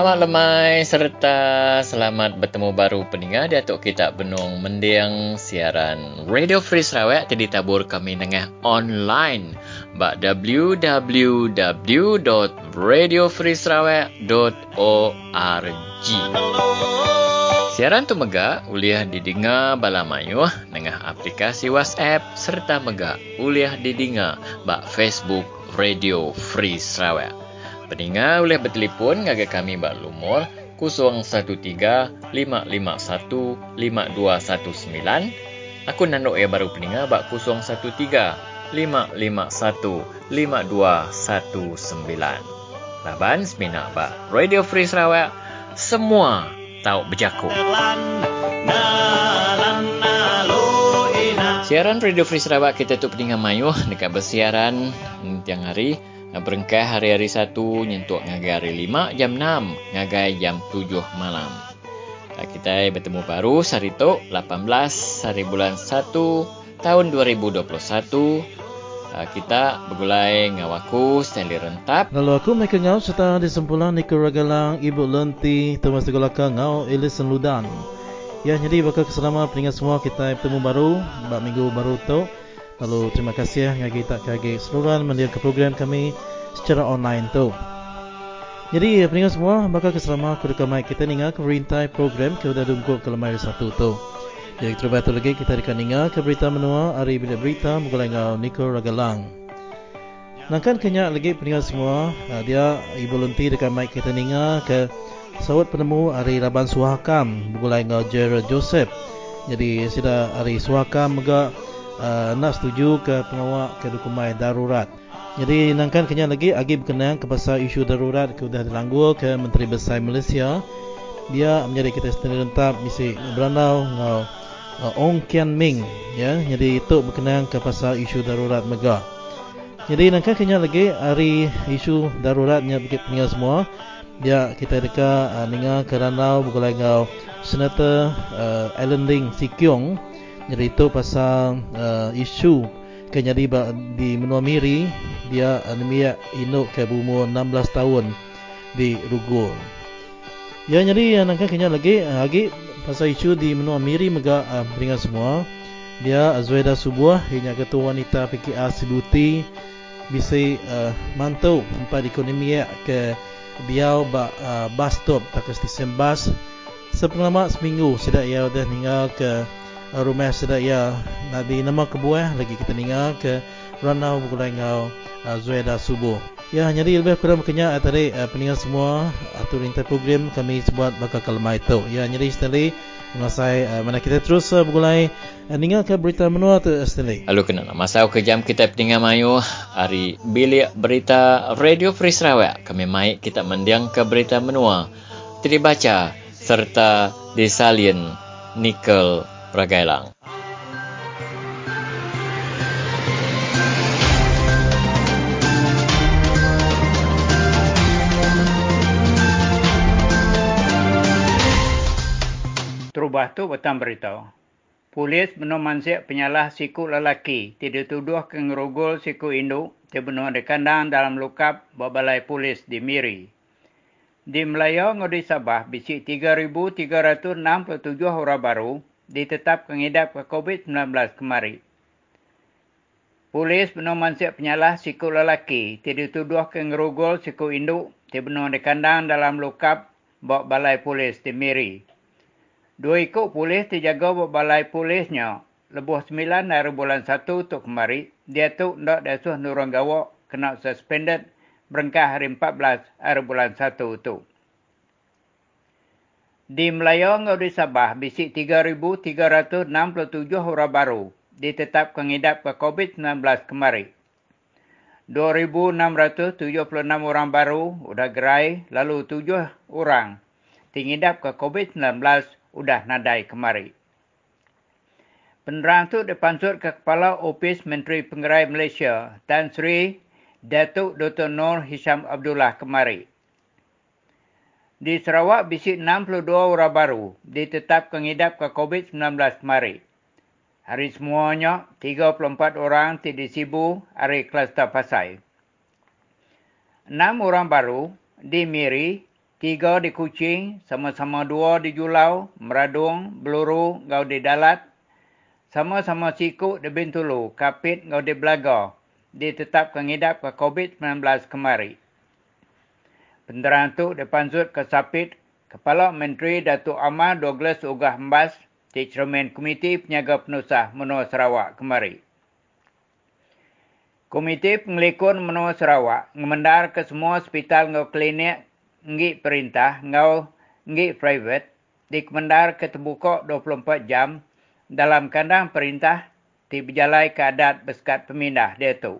Selamat lemai serta selamat bertemu baru pendengar di atuk kita benung mendiang siaran Radio Free Sarawak jadi tabur kami dengan online bak www.radiofreesarawak.org Siaran tu megak uliah didengar bala mayuh dengan aplikasi WhatsApp serta megak uliah didengar bak Facebook Radio Free Sarawak. Pendengar boleh bertelefon dengan kami Mbak Lumur 013-551-5219. Aku nanduk ya baru pendengar Mbak 013-551-5219. Laban semina Mbak Radio Free Sarawak. Semua tahu berjaku. Siaran Radio Free Sarawak kita tu pendengar mayuh dekat bersiaran tiang hari berengkah hari-hari satu nyentuk ngagai hari lima jam enam ngagai jam tujuh malam. Kita bertemu baru hari itu 18 hari bulan 1 tahun 2021. Kita bergulai ngawaku Stanley Rentap. Lalu aku mereka ngau serta disempulan di keragalang Ibu Lenti Thomas Tegolaka ngau Elison Ludan. Ya, jadi bakal keselama peningat semua kita bertemu baru, bak minggu baru tu. Lalu terima kasih yang kita kaki seluruhan mendiam ke program kami secara online tu. Jadi peningkat semua bakal keselama dekat mic kita ninga ke perintai program ke udah dungkuk ke lemari satu tu. Jadi terbaik tu lagi kita dekat ninga ke berita menua hari bila berita mulai ngau Nico Ragalang. Nangkan kenyak lagi peningkat semua dia ibu lenti dekat mic kita ninga ke sawat penemu hari Raban Suhakam ngau Gerald Joseph. Jadi sudah hari Suhakam megak uh, nak setuju ke pengawal ke dukumai darurat. Jadi nangkan kenya lagi agi berkenaan ke pasal isu darurat ke sudah dilanggur ke Menteri Besar Malaysia. Dia menjadi kita sendiri rentap misi berandau ngau uh, Ong Kian Ming ya. Jadi itu berkenaan ke pasal isu darurat mega. Jadi nangkan kenya lagi hari isu daruratnya bagi peninggal semua. Dia kita dekat uh, ninga ke randau bergulai ngau Senator uh, Alan Ling Sikyong itu pasal uh, isu jadi di menua miri dia anemia inuk ke umur 16 tahun di Rugul. Ya jadi yang nak kena lagi lagi pasal isu di menua miri mega uh, peringat semua. Dia Azweda Subuh hanya ketua wanita PKR Sibuti bisa uh, mantau tempat ekonomi ke biau ba, uh, bus stop tak ke stesen bus sepengalaman seminggu sudah ia dah tinggal ke rumah sedaya Nabi nama kebuah lagi kita dengar ke Ranau Bukulai Ngau uh, Zueda Subuh. Ya, jadi lebih kurang kenya tadi uh, semua atur intai program kami sebut bakal kelmai itu. Ya, jadi sekali mengasai uh, mana kita terus uh, bergulai uh, dengar ke berita menua tu Stanley. Lalu kena masa ke jam kita peninggal mayu hari bilik berita Radio Free Sarawak. Kami mai kita mendiang ke berita menua. Tidak baca serta disalin nikel Ragailang. Terubah tu betam beritahu. Polis menomansik penyalah siku lelaki tidak tuduh kengerugul siku induk terbunuh di kandang dalam lukap balai polis di Miri. Di Melayu, Ngudi Sabah, bisik 3,367 orang baru ditetap pengidap ke COVID-19 kemari. Polis menomansik penyalah siku lelaki tidak tuduh ke ngerugul siku induk dibunuh di kandang dalam lukap bawa balai polis di Miri. Dua ikut polis terjaga bawa balai polisnya lebuh sembilan dari bulan satu tu kemari. Dia tu ndak dasuh nurung gawak kena suspended berengkah hari 14 hari bulan satu tu. Di Melayu di Sabah, bisik 3,367 orang baru ditetap pengidap ke COVID-19 kemari. 2,676 orang baru sudah gerai, lalu 7 orang tingidap ke COVID-19 sudah nadai kemari. Penerang itu dipansut ke Kepala Ofis Menteri Pengerai Malaysia, Tan Sri Datuk Dr. Nur Hisham Abdullah kemari. Di Sarawak, bisik 62 orang baru ditetap pengidap ke COVID-19 kemari. Hari semuanya, 34 orang tidak sibu hari kluster pasai. 6 orang baru di Miri tiga di Kuching, sama-sama dua di Julau, Meradung, Beluru, ngau di Dalat, sama-sama sikuk di Bintulu, Kapit, ngau di Belaga, ditetapkan ngidap ke COVID-19 kemari. Penderang tu dipansut ke Sapit, Kepala Menteri Datuk Amar Douglas Ugah Mbas di Cermin Komiti Penyaga Penusah Menua Sarawak kemari. Komiti Pengelikun Menua Sarawak mengendar ke semua hospital ngau klinik ngi perintah ngau ngi private dikemendar ke terbuka 24 jam dalam kandang perintah di berjalai ke adat bersekat pemindah dia tu.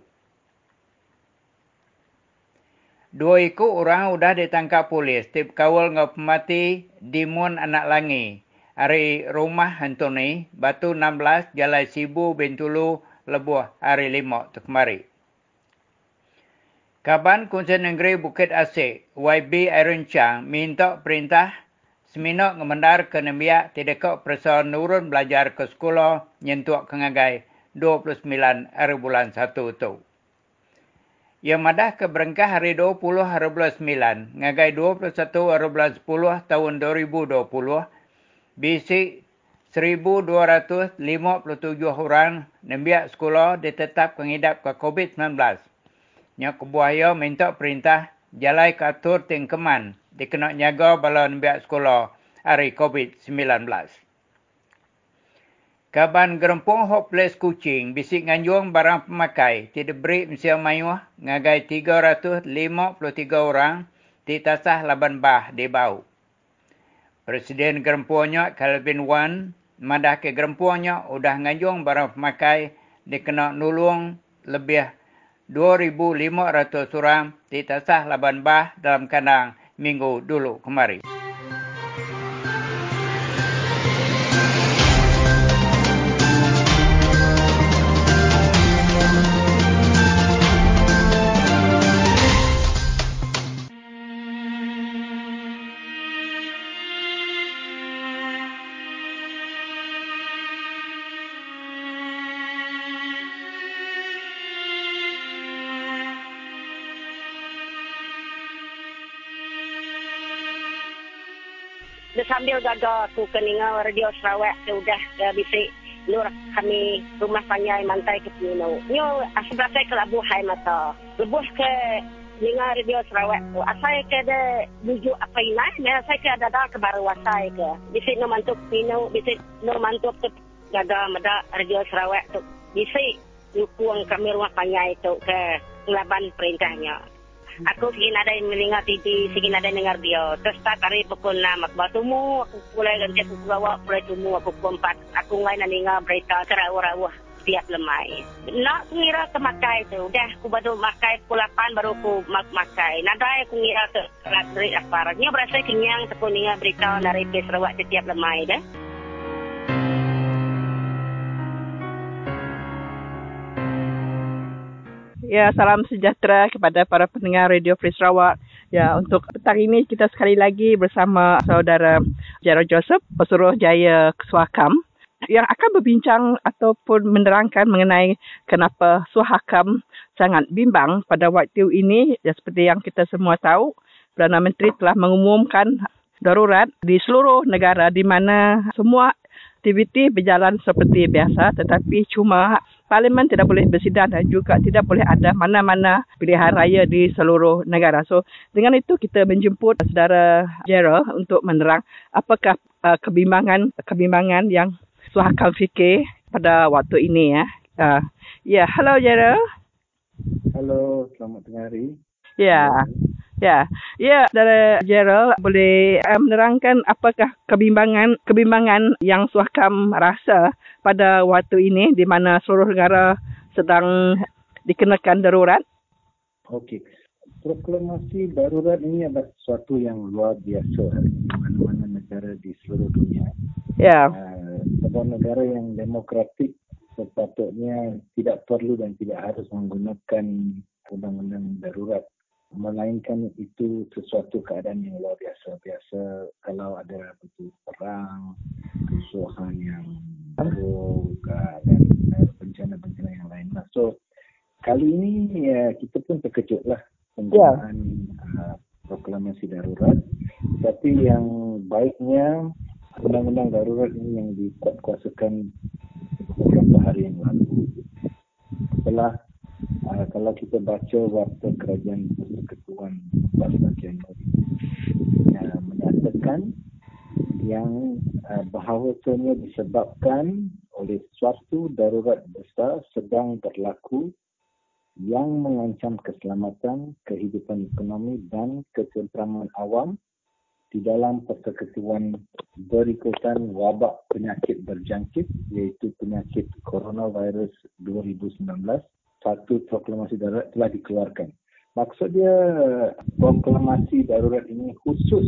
Dua ikut orang sudah ditangkap polis di kawal ngau pemati Dimun Anak Langi. Hari rumah Antoni, Batu 16, Jalai Sibu, Bintulu, Lebuh, hari 5 tu kemari. Kaban Kunci Negeri Bukit Asik, YB Aaron Chang, minta perintah seminok ngemendar ke Nembiak tidak persoal nurun belajar ke sekolah nyentuak kengagai 29 hari bulan 1 tu yang madah ke berengkah hari 20 hari bulan 9, ngagai 21 hari bulan 10 tahun 2020, bisik 1,257 orang nembiak sekolah ditetap pengidap ke COVID-19. Nyak kebuaya minta perintah jalai ke atur tingkeman dikena nyaga bala nembiak sekolah hari COVID-19. Kaban gerempung hopeless kucing bisik nganjuang barang pemakai tidak beri msia mayuah ngagai 353 orang di tasah laban bah di bau. Presiden gerempuangnya Calvin Wan madah ke gerempuangnya udah nganjuang barang pemakai dikena nulung lebih 2,500 orang di tasah laban bah dalam kandang minggu dulu kemarin. Gagal aku keninga radio Sarawak sudah ke bisik nur kami rumah panjai mantai ke Pino. Nyo asal saya ke labuh hai mata. Lebuh ke dengar radio Sarawak tu. Asal ke ada bujuk apa ini? Nah, saya ke ada dah ke baru wasai ke. Bisik no mantuk Pino, bisik no mantuk ke gagal meda radio Sarawak tu. Bisik nukuang kami rumah panjai tu ke laban perintahnya. Aku sikit ada yang mendengar TV, sikit ada yang dengar dia. Terus tak hari pukul 6, aku bawa tumu, aku mulai ganti aku bawa, mulai tumu, aku pukul 4. Aku mulai nak dengar berita kerawah-rawah tiap lemai. Nak ngira ke makai tu. Dah aku baru makai pukul 8 baru aku mak makai. Nada aku ngira ke latrik apa. Nya berasa kenyang aku dengar berita dari Sarawak setiap lemai dah. Ya, salam sejahtera kepada para pendengar Radio Free Sarawak. Ya, untuk petang ini kita sekali lagi bersama saudara Gerald Joseph, pesuruh Jaya Suhakam yang akan berbincang ataupun menerangkan mengenai kenapa Suhakam sangat bimbang pada waktu ini. Ya, seperti yang kita semua tahu, Perdana Menteri telah mengumumkan darurat di seluruh negara di mana semua aktiviti berjalan seperti biasa tetapi cuma parlimen tidak boleh bersidang dan juga tidak boleh ada mana-mana pilihan raya di seluruh negara. So dengan itu kita menjemput saudara Gerald untuk menerang apakah uh, kebimbangan kebimbangan yang suhakam fikir pada waktu ini ya. Uh, ya, yeah. hello Gerald. Halo, selamat tengah hari. Ya. Yeah. Ya, ya dari Gerald boleh uh, menerangkan apakah kebimbangan kebimbangan yang Suhakam rasa pada waktu ini di mana seluruh negara sedang dikenakan darurat? Okey. Proklamasi darurat ini adalah sesuatu yang luar biasa di mana-mana negara di seluruh dunia. Ya. Uh, negara yang demokratik sepatutnya tidak perlu dan tidak harus menggunakan undang-undang darurat melainkan itu sesuatu keadaan yang luar biasa. Biasa kalau ada betul perang, kesusahan yang buruk dan bencana-bencana yang lain. So kali ini ya, kita pun terkejutlah penggunaan yeah. uh, proklamasi darurat Tapi yang baiknya undang-undang darurat ini yang dikuatkuasakan beberapa hari yang lalu. Setelah uh, kalau kita baca waktu kerajaan persekutuan 14 Januari uh, menyatakan yang uh, bahawasanya disebabkan oleh suatu darurat besar sedang berlaku yang mengancam keselamatan, kehidupan ekonomi dan ketenteraman awam di dalam persekutuan berikutan wabak penyakit berjangkit iaitu penyakit coronavirus 2019 satu proklamasi darurat telah dikeluarkan. Maksud dia proklamasi darurat ini khusus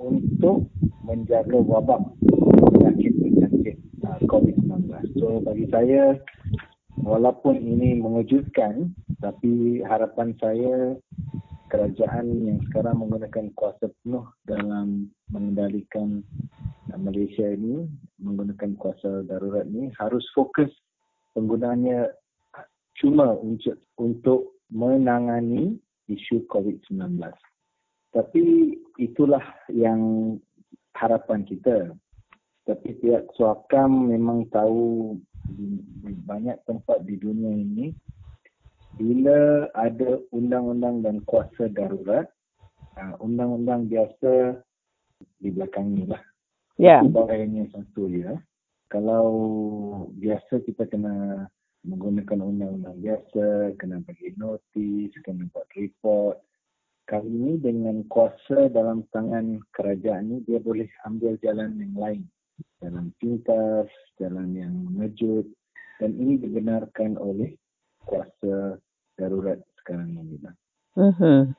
untuk menjaga wabak penyakit berjangkit uh, COVID-19. So bagi saya walaupun ini mengejutkan tapi harapan saya kerajaan yang sekarang menggunakan kuasa penuh dalam mengendalikan Malaysia ini menggunakan kuasa darurat ini harus fokus penggunaannya cuma untuk untuk menangani isu COVID-19. Tapi itulah yang harapan kita. Tapi pihak Suakam memang tahu banyak tempat di dunia ini bila ada undang-undang dan kuasa darurat, uh, undang-undang biasa di belakang ni lah. Ya. Yeah. satu ya. Kalau biasa kita kena menggunakan undang-undang biasa, kena bagi notis, kena buat report. Kali ini dengan kuasa dalam tangan kerajaan ni, dia boleh ambil jalan yang lain. Jalan pintas, jalan yang mengejut. Dan ini dibenarkan oleh kuasa darurat sekarang ini. Uh-huh.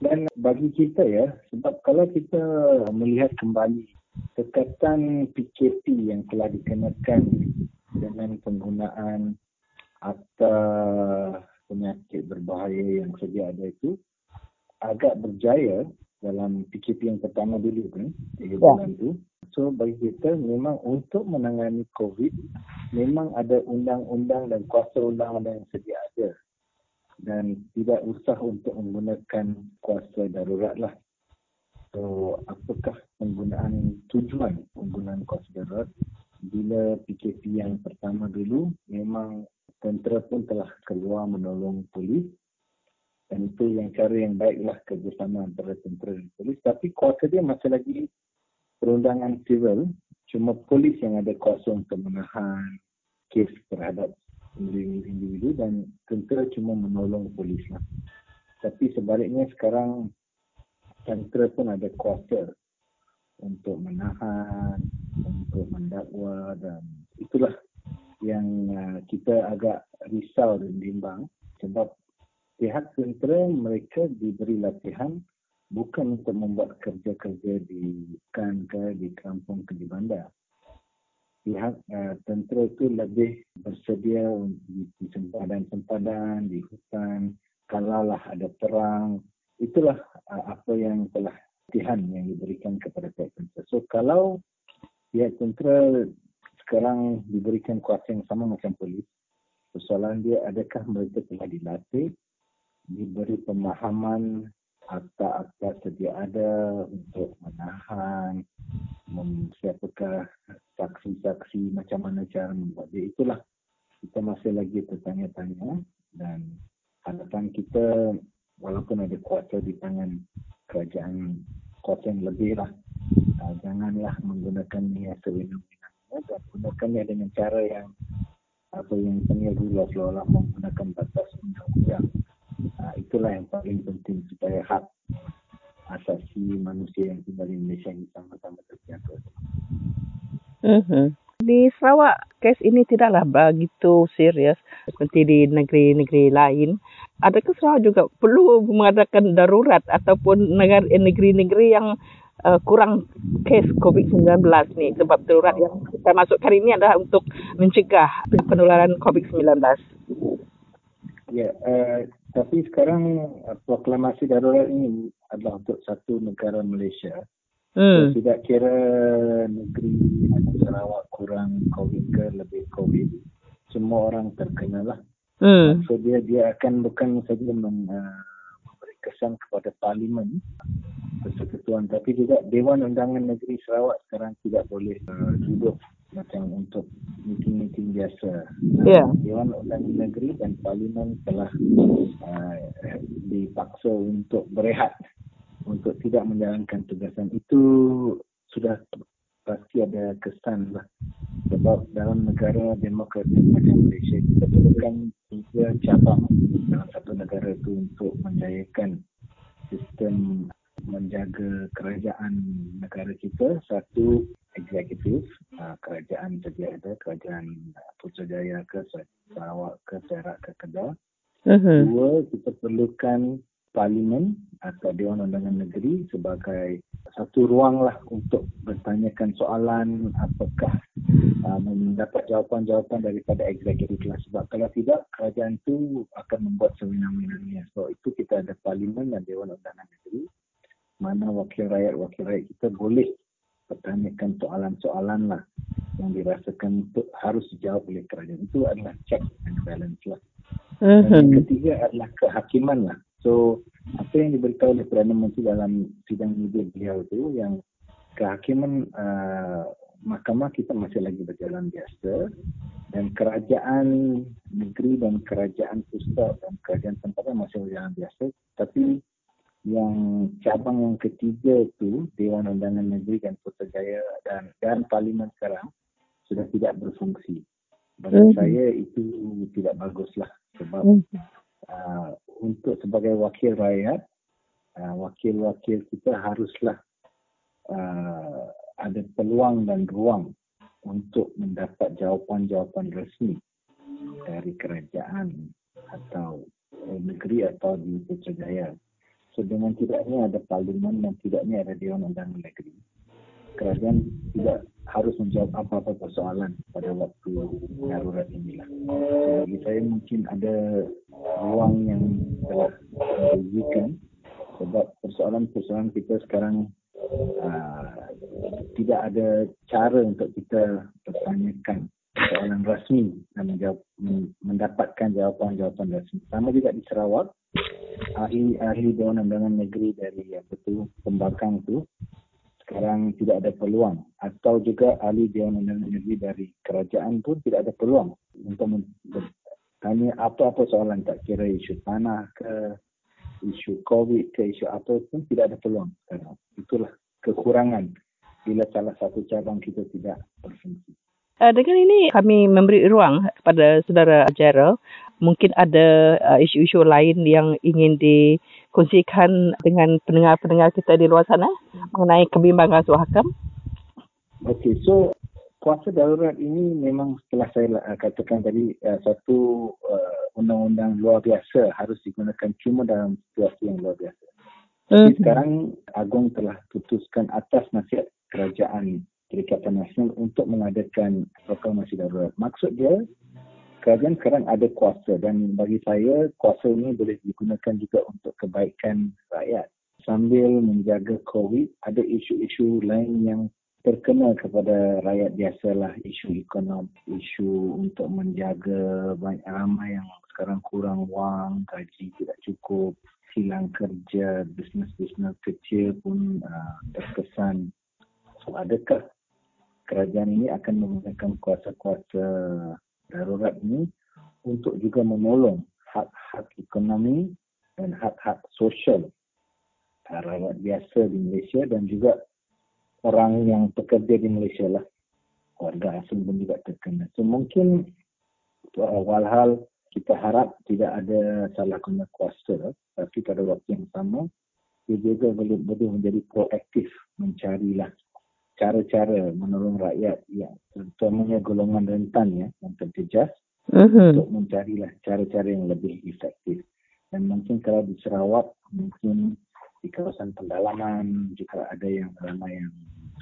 Dan bagi kita ya, sebab kalau kita melihat kembali tekatan PKP yang telah dikenakan dengan penggunaan akta penyakit berbahaya yang sedia ada itu agak berjaya dalam PKP yang pertama dulu kan, tiga ya. bulan tu. So bagi kita memang untuk menangani COVID memang ada undang-undang dan kuasa undang-undang yang sedia ada dan tidak usah untuk menggunakan kuasa darurat lah. So, apakah penggunaan tujuan penggunaan kuasa darurat? Bila PKP yang pertama dulu, memang tentera pun telah keluar menolong polis. Dan itu yang cara yang baiklah kerjasama antara tentera dan polis. Tapi kuasa dia masih lagi perundangan civil. Cuma polis yang ada kuasa untuk menahan kes terhadap individu dan tentera cuma menolong polis lah. Tapi sebaliknya sekarang tentera pun ada kuasa untuk menahan, untuk mendakwa dan itulah yang uh, kita agak risau dan bimbang sebab pihak tentera mereka diberi latihan bukan untuk membuat kerja-kerja di kan ke di kampung ke di bandar pihak uh, tentera itu lebih bersedia di, di sempadan-sempadan, di hutan, kalaulah ada perang. Itulah uh, apa yang telah latihan yang diberikan kepada pihak tentera. So kalau pihak tentera sekarang diberikan kuasa yang sama macam polis, persoalan dia adakah mereka telah dilatih, diberi pemahaman akta-akta sedia ada untuk menahan, siapakah saksi-saksi macam mana cara membuat dia? Itulah kita masih lagi bertanya-tanya dan harapan kita walaupun ada kuasa di tangan kerajaan kuasa yang lebih lah uh, janganlah menggunakan ni sewenang-wenangnya dan gunakannya dengan cara yang apa yang tengah dulu seolah menggunakan batas undang-undang uh, itulah yang paling penting supaya hak asasi manusia yang tinggal di Malaysia ini sama-sama terjaga. Uh-huh. Di Sarawak, kes ini tidaklah begitu serius seperti di negeri-negeri lain. Adakah Sarawak juga perlu mengadakan darurat ataupun negeri-negeri yang uh, kurang kes COVID-19 ni sebab darurat yang kita masukkan ini adalah untuk mencegah penularan COVID-19. Ya, uh, tapi sekarang uh, proklamasi darurat ini adalah untuk satu negara Malaysia. Hmm. So, tidak kira negeri Sarawak kurang COVID ke lebih COVID, semua orang terkena lah. Hmm. So dia dia akan bukan saja mem, uh, memberi kesan kepada parlimen persekutuan tapi juga Dewan Undangan Negeri Sarawak sekarang tidak boleh uh, duduk macam untuk meeting-meeting biasa. Ya. Yeah. Dewan Undangan Negeri dan Parlimen telah uh, dipaksa untuk berehat untuk tidak menjalankan tugasan itu sudah pasti ada kesan lah. Sebab dalam negara demokratik macam Malaysia kita perlukan tiga cabang dalam satu negara itu untuk menjayakan sistem menjaga kerajaan negara kita. Satu eksekutif. Uh, kerajaan sedia ada kerajaan Putrajaya ke Sarawak ke Perak ke Kedah. Uh-huh. dua kita perlukan parlimen atau Dewan Undangan Negeri sebagai satu ruang lah untuk bertanyakan soalan apakah uh, mendapat jawapan-jawapan daripada eksekutif lah sebab kalau tidak kerajaan itu akan membuat sewenang-wenangnya so itu kita ada parlimen dan Dewan Undangan Negeri mana wakil rakyat wakil rakyat kita boleh pertanyakan soalan-soalan lah yang dirasakan untuk harus dijawab oleh kerajaan itu adalah check and balance lah. Uh-huh. Dan yang ketiga adalah kehakiman lah. So apa yang diberitahu oleh Perdana Menteri dalam sidang media beliau itu yang kehakiman uh, mahkamah kita masih lagi berjalan biasa dan kerajaan negeri dan kerajaan pusat dan kerajaan tempatnya masih berjalan biasa tapi yang cabang yang ketiga itu Dewan Undangan Negeri dan Putrajaya dan dan Parlimen sekarang sudah tidak berfungsi. Bagi mm. saya itu tidak baguslah sebab mm. uh, untuk sebagai wakil rakyat uh, wakil-wakil kita haruslah uh, ada peluang dan ruang untuk mendapat jawapan-jawapan resmi dari kerajaan atau eh, negeri atau di Putrajaya. So dengan tidaknya ada parlimen dan tidaknya ada Dewan Undangan Negeri. Kerajaan tidak harus menjawab apa-apa persoalan pada waktu darurat inilah. So, bagi saya mungkin ada ruang yang telah diberikan sebab persoalan-persoalan kita sekarang uh, tidak ada cara untuk kita bertanyakan soalan rasmi dan menjawab, mendapatkan jawapan-jawapan rasmi. Sama juga di Sarawak, ahli ahli Dewan Undangan Negeri dari apa tu pembangkang tu sekarang tidak ada peluang atau juga ahli Dewan Negeri dari kerajaan pun tidak ada peluang untuk tanya apa-apa soalan tak kira isu tanah ke isu COVID ke isu apa pun tidak ada peluang sekarang. Itulah kekurangan bila salah satu cabang kita tidak berfungsi. Uh, dengan ini kami memberi ruang kepada saudara Gerald mungkin ada uh, isu-isu lain yang ingin dikongsikan dengan pendengar-pendengar kita di luar sana mengenai kebimbangan suhakam? Okey, so kuasa darurat ini memang setelah saya uh, katakan tadi uh, satu uh, undang-undang luar biasa harus digunakan cuma dalam situasi yang luar biasa. Tapi hmm. sekarang Agong telah putuskan atas nasihat kerajaan Perikatan Nasional untuk mengadakan proklamasi darurat. Maksud dia kerajaan sekarang ada kuasa dan bagi saya kuasa ini boleh digunakan juga untuk kebaikan rakyat. Sambil menjaga COVID, ada isu-isu lain yang terkena kepada rakyat biasalah isu ekonomi, isu untuk menjaga banyak ramai yang sekarang kurang wang, gaji tidak cukup, hilang kerja, bisnes-bisnes kecil pun uh, terkesan. So, adakah kerajaan ini akan menggunakan kuasa-kuasa darurat ini untuk juga menolong hak-hak ekonomi dan hak-hak sosial rakyat biasa di Malaysia dan juga orang yang bekerja di Malaysia lah warga asing pun juga terkena. So mungkin walhal kita harap tidak ada salah guna kuasa tapi pada waktu yang sama dia juga boleh, boleh menjadi proaktif mencarilah cara-cara menolong rakyat yang terutamanya golongan rentan ya yang terjejas uh-huh. untuk mencarilah cara-cara yang lebih efektif. Dan mungkin kalau di Sarawak mungkin di kawasan pendalaman jika ada yang ramai yang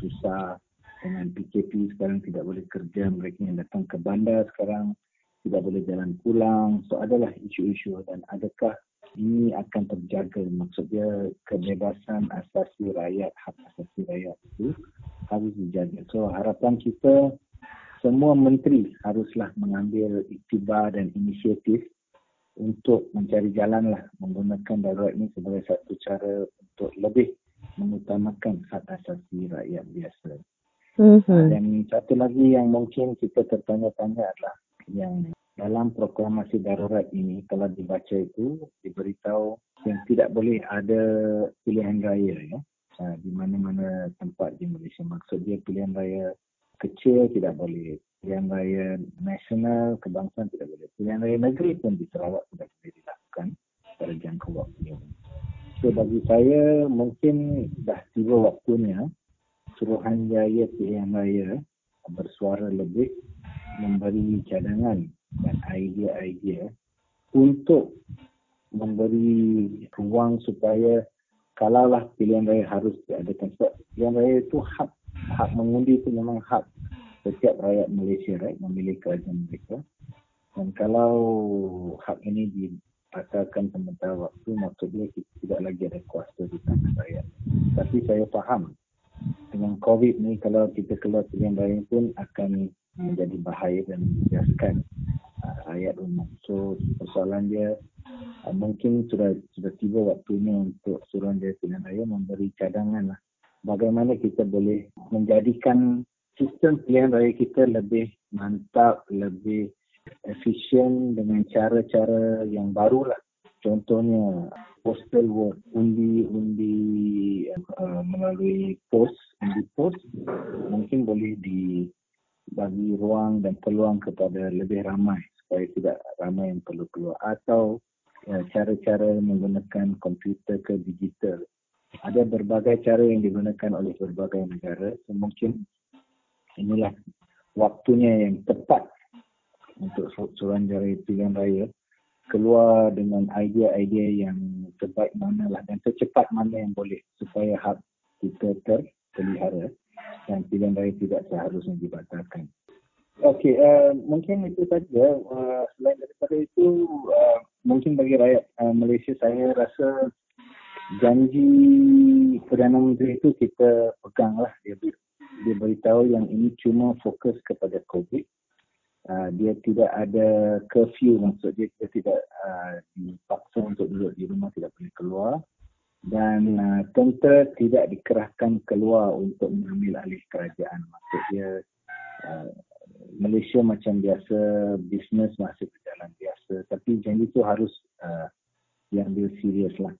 susah dengan PKP sekarang tidak boleh kerja mereka yang datang ke bandar sekarang tidak boleh jalan pulang. So adalah isu-isu dan adakah ini akan terjaga? Maksudnya kebebasan asasi rakyat hak asasi rakyat itu harus dijaga. So harapan kita semua menteri haruslah mengambil iktibar dan inisiatif untuk mencari jalan lah menggunakan darurat ini sebagai satu cara untuk lebih mengutamakan hak asasi rakyat biasa. Mm-hmm. Dan satu lagi yang mungkin kita tertanya-tanya adalah yang dalam proklamasi darurat ini kalau dibaca itu diberitahu yang tidak boleh ada pilihan raya ya uh, di mana-mana tempat di Malaysia. Maksud dia pilihan raya kecil tidak boleh. Pilihan raya nasional kebangsaan tidak boleh. Pilihan raya negeri pun di Sarawak tidak boleh dilakukan pada jangka waktu ini. So bagi saya mungkin dah tiba waktunya Suruhanjaya Pilihan Raya bersuara lebih memberi cadangan dan idea-idea untuk memberi ruang supaya kalaulah pilihan raya harus diadakan. Sebab pilihan raya itu hak hak mengundi itu memang hak setiap rakyat Malaysia right? Memilih kerajaan mereka. Dan kalau hak ini dibatalkan sementara waktu maksud dia tidak lagi ada kuasa di tangan rakyat. Tapi saya faham dengan COVID ni kalau kita keluar pilihan raya pun akan menjadi bahaya dan menjadikan rakyat umum. So persoalan dia uh, mungkin sudah sudah tiba waktunya untuk Suruhanjaya Pilihan Raya memberi cadangan lah. Bagaimana kita boleh menjadikan sistem pilihan raya kita lebih mantap, lebih efisien dengan cara-cara yang baru lah. Contohnya postal vote, undi-undi uh, melalui pos, undi pos mungkin boleh di bagi ruang dan peluang kepada lebih ramai supaya tidak ramai yang perlu keluar atau ya, cara-cara menggunakan komputer ke digital. Ada berbagai cara yang digunakan oleh berbagai negara. So, mungkin inilah waktunya yang tepat untuk Suruhanjaya Pilihan Raya keluar dengan idea-idea yang terbaik mana lah dan secepat mana yang boleh supaya hak kita terpelihara dan pilihan raya tidak seharusnya dibatalkan. Okey, uh, mungkin itu saja. Uh, selain daripada itu, uh, mungkin bagi rakyat uh, Malaysia saya rasa janji Perdana Menteri itu kita peganglah. Dia, dia beritahu yang ini cuma fokus kepada COVID uh, dia tidak ada curfew maksud dia, dia tidak uh, dipaksa untuk duduk di rumah tidak boleh keluar dan uh, tentera tidak dikerahkan keluar untuk mengambil alih kerajaan. Maksud dia uh, Malaysia macam biasa bisnes masih berjalan biasa. Tapi janji itu harus uh, diambil serius lah.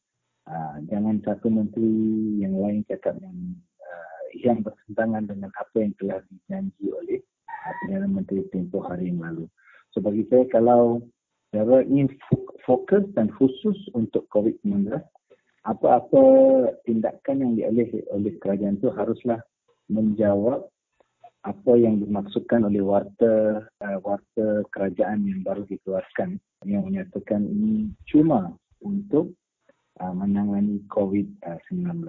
Uh, jangan satu menteri yang lain cakap yang uh, yang bertentangan dengan apa yang telah dijanji oleh Perdana Menteri tempoh hari yang lalu. So bagi saya kalau daerah ini fokus dan khusus untuk COVID-19, apa-apa tindakan yang dialih oleh kerajaan itu haruslah menjawab apa yang dimaksudkan oleh warta uh, warta kerajaan yang baru dikeluarkan yang menyatakan ini cuma untuk uh, menangani COVID-19.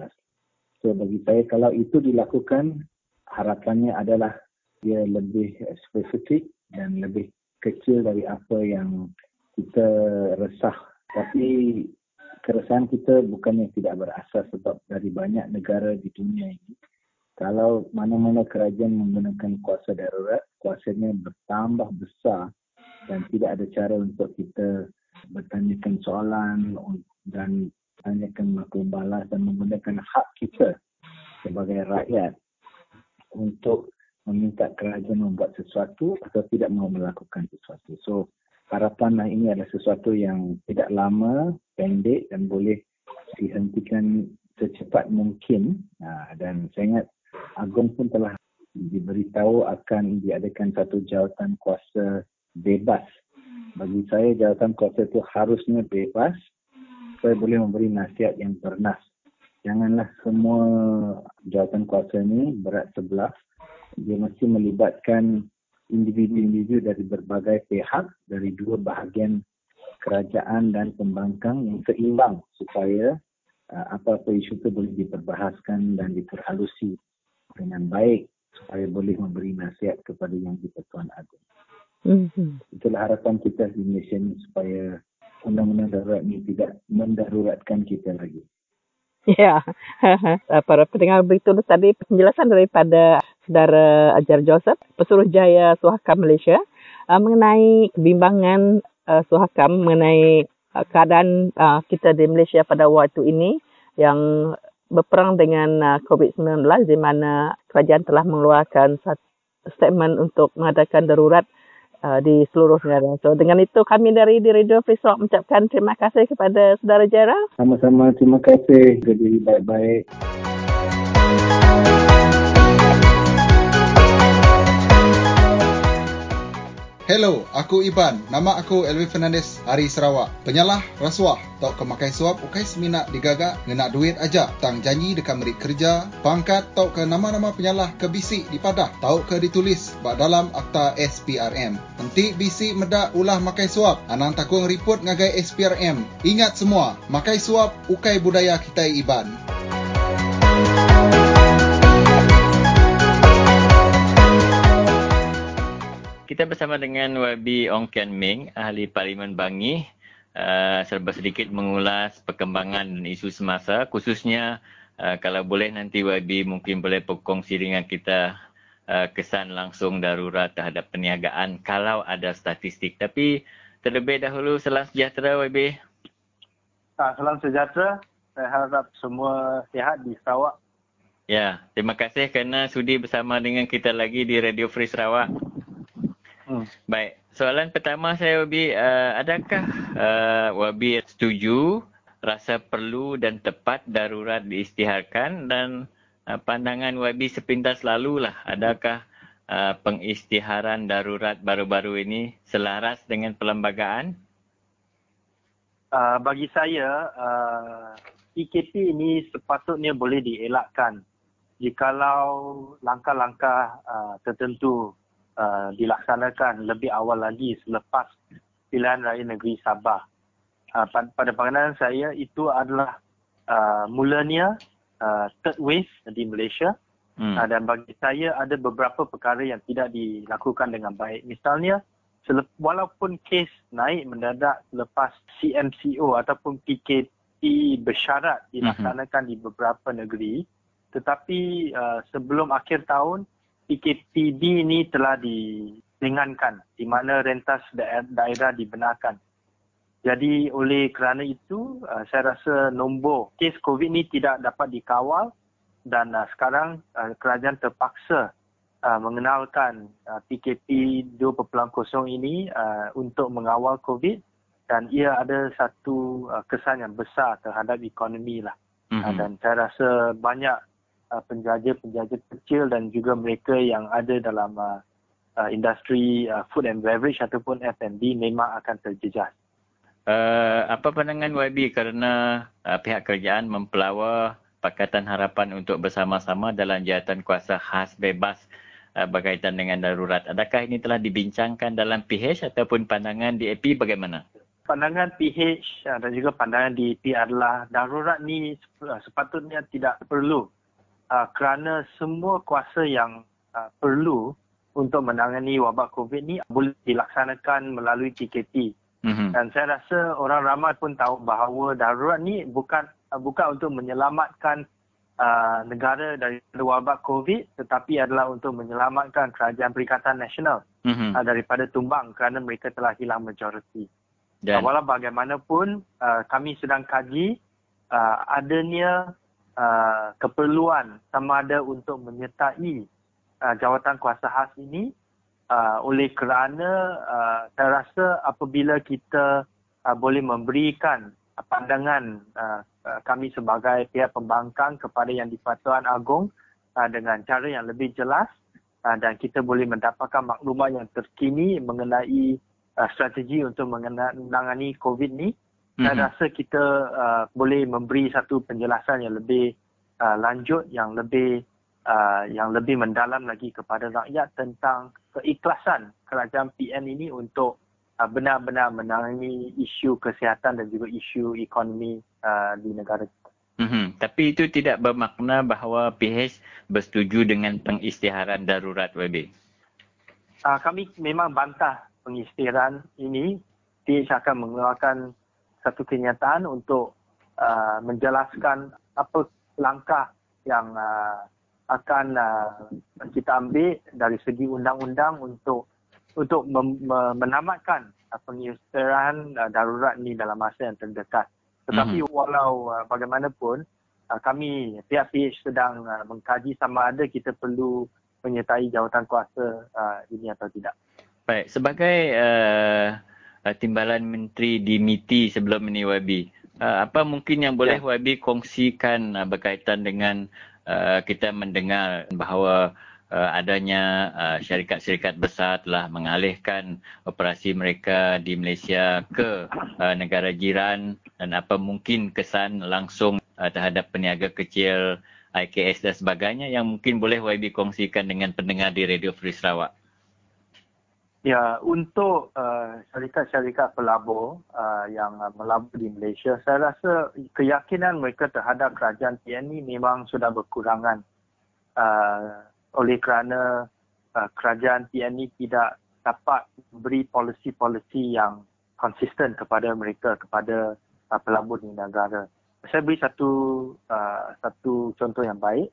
So bagi saya kalau itu dilakukan harapannya adalah dia lebih spesifik dan lebih kecil dari apa yang kita resah. Tapi keresahan kita bukannya tidak berasas sebab dari banyak negara di dunia ini, kalau mana-mana kerajaan menggunakan kuasa darurat, kuasanya bertambah besar dan tidak ada cara untuk kita bertanyakan soalan dan tanyakan maklum balas dan menggunakan hak kita sebagai rakyat untuk meminta kerajaan membuat sesuatu atau tidak mau melakukan sesuatu. So harapan ini adalah sesuatu yang tidak lama, pendek dan boleh dihentikan secepat mungkin. Ha, dan saya ingat Agong pun telah diberitahu akan diadakan satu jawatan kuasa bebas. Bagi saya jawatan kuasa itu harusnya bebas supaya boleh memberi nasihat yang bernas. Janganlah semua jawatan kuasa ini berat sebelah dia mesti melibatkan individu-individu dari berbagai pihak dari dua bahagian kerajaan dan pembangkang yang seimbang supaya uh, apa-apa isu itu boleh diperbahaskan dan diperhalusi dengan baik supaya boleh memberi nasihat kepada yang di-Pertuan Agong. Mm-hmm. Itulah harapan kita di Malaysia ini supaya undang-undang darurat ini tidak mendaruratkan kita lagi. Ya, para pendengar berita tadi penjelasan daripada saudara Ajar Joseph, Pesuruh Jaya Suhaka Malaysia uh, mengenai kebimbangan uh, Suhakam mengenai uh, keadaan uh, kita di Malaysia pada waktu ini yang berperang dengan uh, COVID-19 di mana kerajaan telah mengeluarkan statement untuk mengadakan darurat uh, di seluruh negara. So dengan itu kami dari di Radio Free mengucapkan terima kasih kepada saudara Jara. Sama-sama terima kasih. Jadi baik-baik. Hello, aku Iban. Nama aku Elvin Fernandez, Hari Sarawak. Penyalah rasuah tok ke makai suap ukai seminak digagak ngena duit aja. Tang janji dekat merik kerja, pangkat tok ke nama-nama penyalah ke bisik di padah. Tau ke ditulis bak dalam akta SPRM. Nanti bisik medak ulah makai suap. Anang takung riput ngagai SPRM. Ingat semua, makai suap ukai budaya kita Iban. Kita bersama dengan Wabi Ong Kian Ming, Ahli Parlimen Bangi, uh, serba sedikit mengulas perkembangan dan isu semasa, khususnya uh, kalau boleh nanti Wabi mungkin boleh berkongsi dengan kita uh, kesan langsung darurat terhadap perniagaan kalau ada statistik. Tapi terlebih dahulu, salam sejahtera Wabi. Ah, salam sejahtera. Saya harap semua sihat di Sarawak. Ya, terima kasih kerana sudi bersama dengan kita lagi di Radio Free Sarawak. Hmm. Baik, soalan pertama saya Wabi, uh, adakah uh, Wabi setuju rasa perlu dan tepat darurat diisytiharkan? Dan uh, pandangan Wabi sepintas lalu lah, adakah uh, pengisytiharan darurat baru-baru ini selaras dengan perlembagaan? Uh, bagi saya, uh, PKP ini sepatutnya boleh dielakkan jikalau langkah-langkah uh, tertentu Uh, dilaksanakan lebih awal lagi selepas pilihan raya negeri Sabah. Uh, pada pandangan saya itu adalah uh, mulanya uh, third wave di Malaysia hmm. uh, dan bagi saya ada beberapa perkara yang tidak dilakukan dengan baik. Misalnya walaupun kes naik mendadak selepas CMCO ataupun PKP bersyarat dilaksanakan hmm. di beberapa negeri tetapi uh, sebelum akhir tahun PKPB ini telah diringankan di mana rentas daerah dibenarkan. Jadi oleh kerana itu uh, saya rasa nombor kes COVID ini tidak dapat dikawal dan uh, sekarang uh, kerajaan terpaksa mengenalkan PKP 2.0 ini untuk mengawal COVID dan ia ada satu kesan yang besar terhadap ekonomi lah. Mm-hmm. Dan saya rasa banyak uh, penjaja-penjaja kecil dan juga mereka yang ada dalam uh, uh, industri uh, food and beverage ataupun F&B memang akan terjejas. Uh, apa pandangan YB kerana uh, pihak kerajaan mempelawa Pakatan Harapan untuk bersama-sama dalam jawatan kuasa khas bebas uh, berkaitan dengan darurat. Adakah ini telah dibincangkan dalam PH ataupun pandangan DAP bagaimana? Pandangan PH uh, dan juga pandangan DAP adalah darurat ni sepatutnya tidak perlu uh, kerana semua kuasa yang uh, perlu untuk menangani wabak COVID ni boleh dilaksanakan melalui PKP. Mm-hmm. Dan saya rasa orang ramai pun tahu bahawa darurat ni bukan uh, bukan untuk menyelamatkan uh, negara dari wabak COVID tetapi adalah untuk menyelamatkan kerajaan Perikatan Nasional mm-hmm. uh, daripada tumbang kerana mereka telah hilang majoriti. Uh, walau bagaimanapun uh, kami sedang kaji uh, adanya Uh, keperluan sama ada untuk menyertai uh, jawatan kuasa khas ini uh, oleh kerana uh, saya rasa apabila kita uh, boleh memberikan pandangan uh, uh, kami sebagai pihak pembangkang kepada yang di-Persatuan Agong uh, dengan cara yang lebih jelas uh, dan kita boleh mendapatkan maklumat yang terkini mengenai uh, strategi untuk menangani COVID ni saya mm-hmm. rasa kita uh, boleh memberi satu penjelasan yang lebih uh, lanjut yang lebih uh, yang lebih mendalam lagi kepada rakyat tentang keikhlasan kerajaan PN ini untuk uh, benar-benar menangani isu kesihatan dan juga isu ekonomi uh, di negara kita. Mm-hmm. Tapi itu tidak bermakna bahawa PH bersetuju dengan pengisytiharan darurat WB. Uh, kami memang bantah pengisytiharan ini. PH akan mengeluarkan satu kenyataan untuk uh, menjelaskan apa langkah yang uh, akan uh, kita ambil dari segi undang-undang untuk untuk mem- menamatkan uh, pengisytiharan uh, darurat ni dalam masa yang terdekat. Tetapi mm-hmm. walau uh, bagaimanapun uh, kami pihak PH sedang uh, mengkaji sama ada kita perlu menyertai jawatan kuasa uh, ini atau tidak. Baik, sebagai uh, timbalan menteri di MITI sebelum ini YB, uh, apa mungkin yang boleh ya. YB kongsikan uh, berkaitan dengan uh, kita mendengar bahawa uh, adanya uh, syarikat-syarikat besar telah mengalihkan operasi mereka di Malaysia ke uh, negara jiran dan apa mungkin kesan langsung uh, terhadap peniaga kecil IKS dan sebagainya yang mungkin boleh YB kongsikan dengan pendengar di Radio Free Sarawak. Ya, untuk uh, syarikat-syarikat pelabur uh, yang uh, melabur di Malaysia, saya rasa keyakinan mereka terhadap kerajaan TNI memang sudah berkurangan. Uh, oleh kerana uh, kerajaan TNI tidak dapat beri polisi-polisi yang konsisten kepada mereka kepada uh, pelabur di negara. Saya beri satu uh, satu contoh yang baik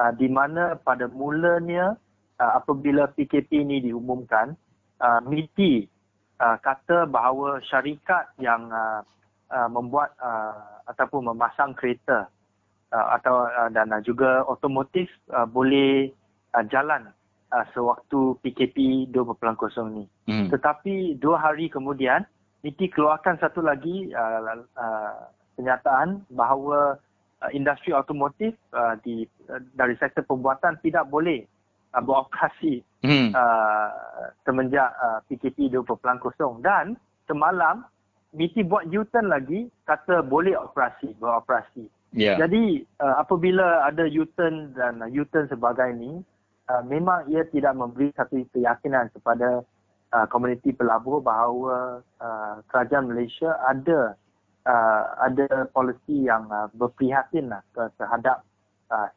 uh, di mana pada mulanya uh, apabila PKP ini diumumkan uh, MITI uh, kata bahawa syarikat yang uh, uh, membuat uh, ataupun memasang kereta uh, atau uh, dan uh, juga otomotif uh, boleh uh, jalan uh, sewaktu PKP 2.0 ni. Hmm. Tetapi dua hari kemudian, MITI keluarkan satu lagi uh, uh, kenyataan bahawa uh, industri automotif uh, di uh, dari sektor pembuatan tidak boleh uh, beroperasi hmm. uh, semenjak uh, PKP 2.0 dan semalam MITI buat U-turn lagi kata boleh operasi beroperasi. Yeah. Jadi uh, apabila ada U-turn dan uh, U-turn sebagai ini uh, memang ia tidak memberi satu keyakinan kepada uh, komuniti pelabur bahawa uh, kerajaan Malaysia ada uh, ada polisi yang uh, berprihatin lah terhadap uh,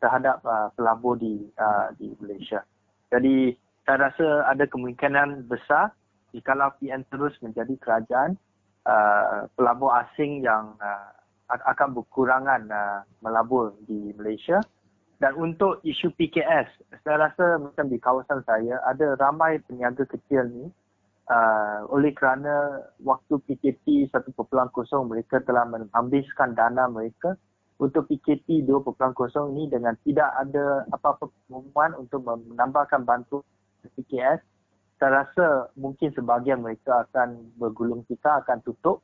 terhadap uh, pelabur di uh, di Malaysia. Jadi saya rasa ada kemungkinan besar jika PN terus menjadi kerajaan uh, pelabur asing yang uh, akan berkurangan uh, melabur di Malaysia dan untuk isu PKS, saya rasa macam di kawasan saya ada ramai peniaga kecil ni uh, oleh kerana waktu PKP 1.0 mereka telah menghabiskan dana mereka untuk PKP 2.0 ini dengan tidak ada apa-apa pengumuman untuk menambahkan bantuan PKS. Saya rasa mungkin sebahagian mereka akan bergulung kita akan tutup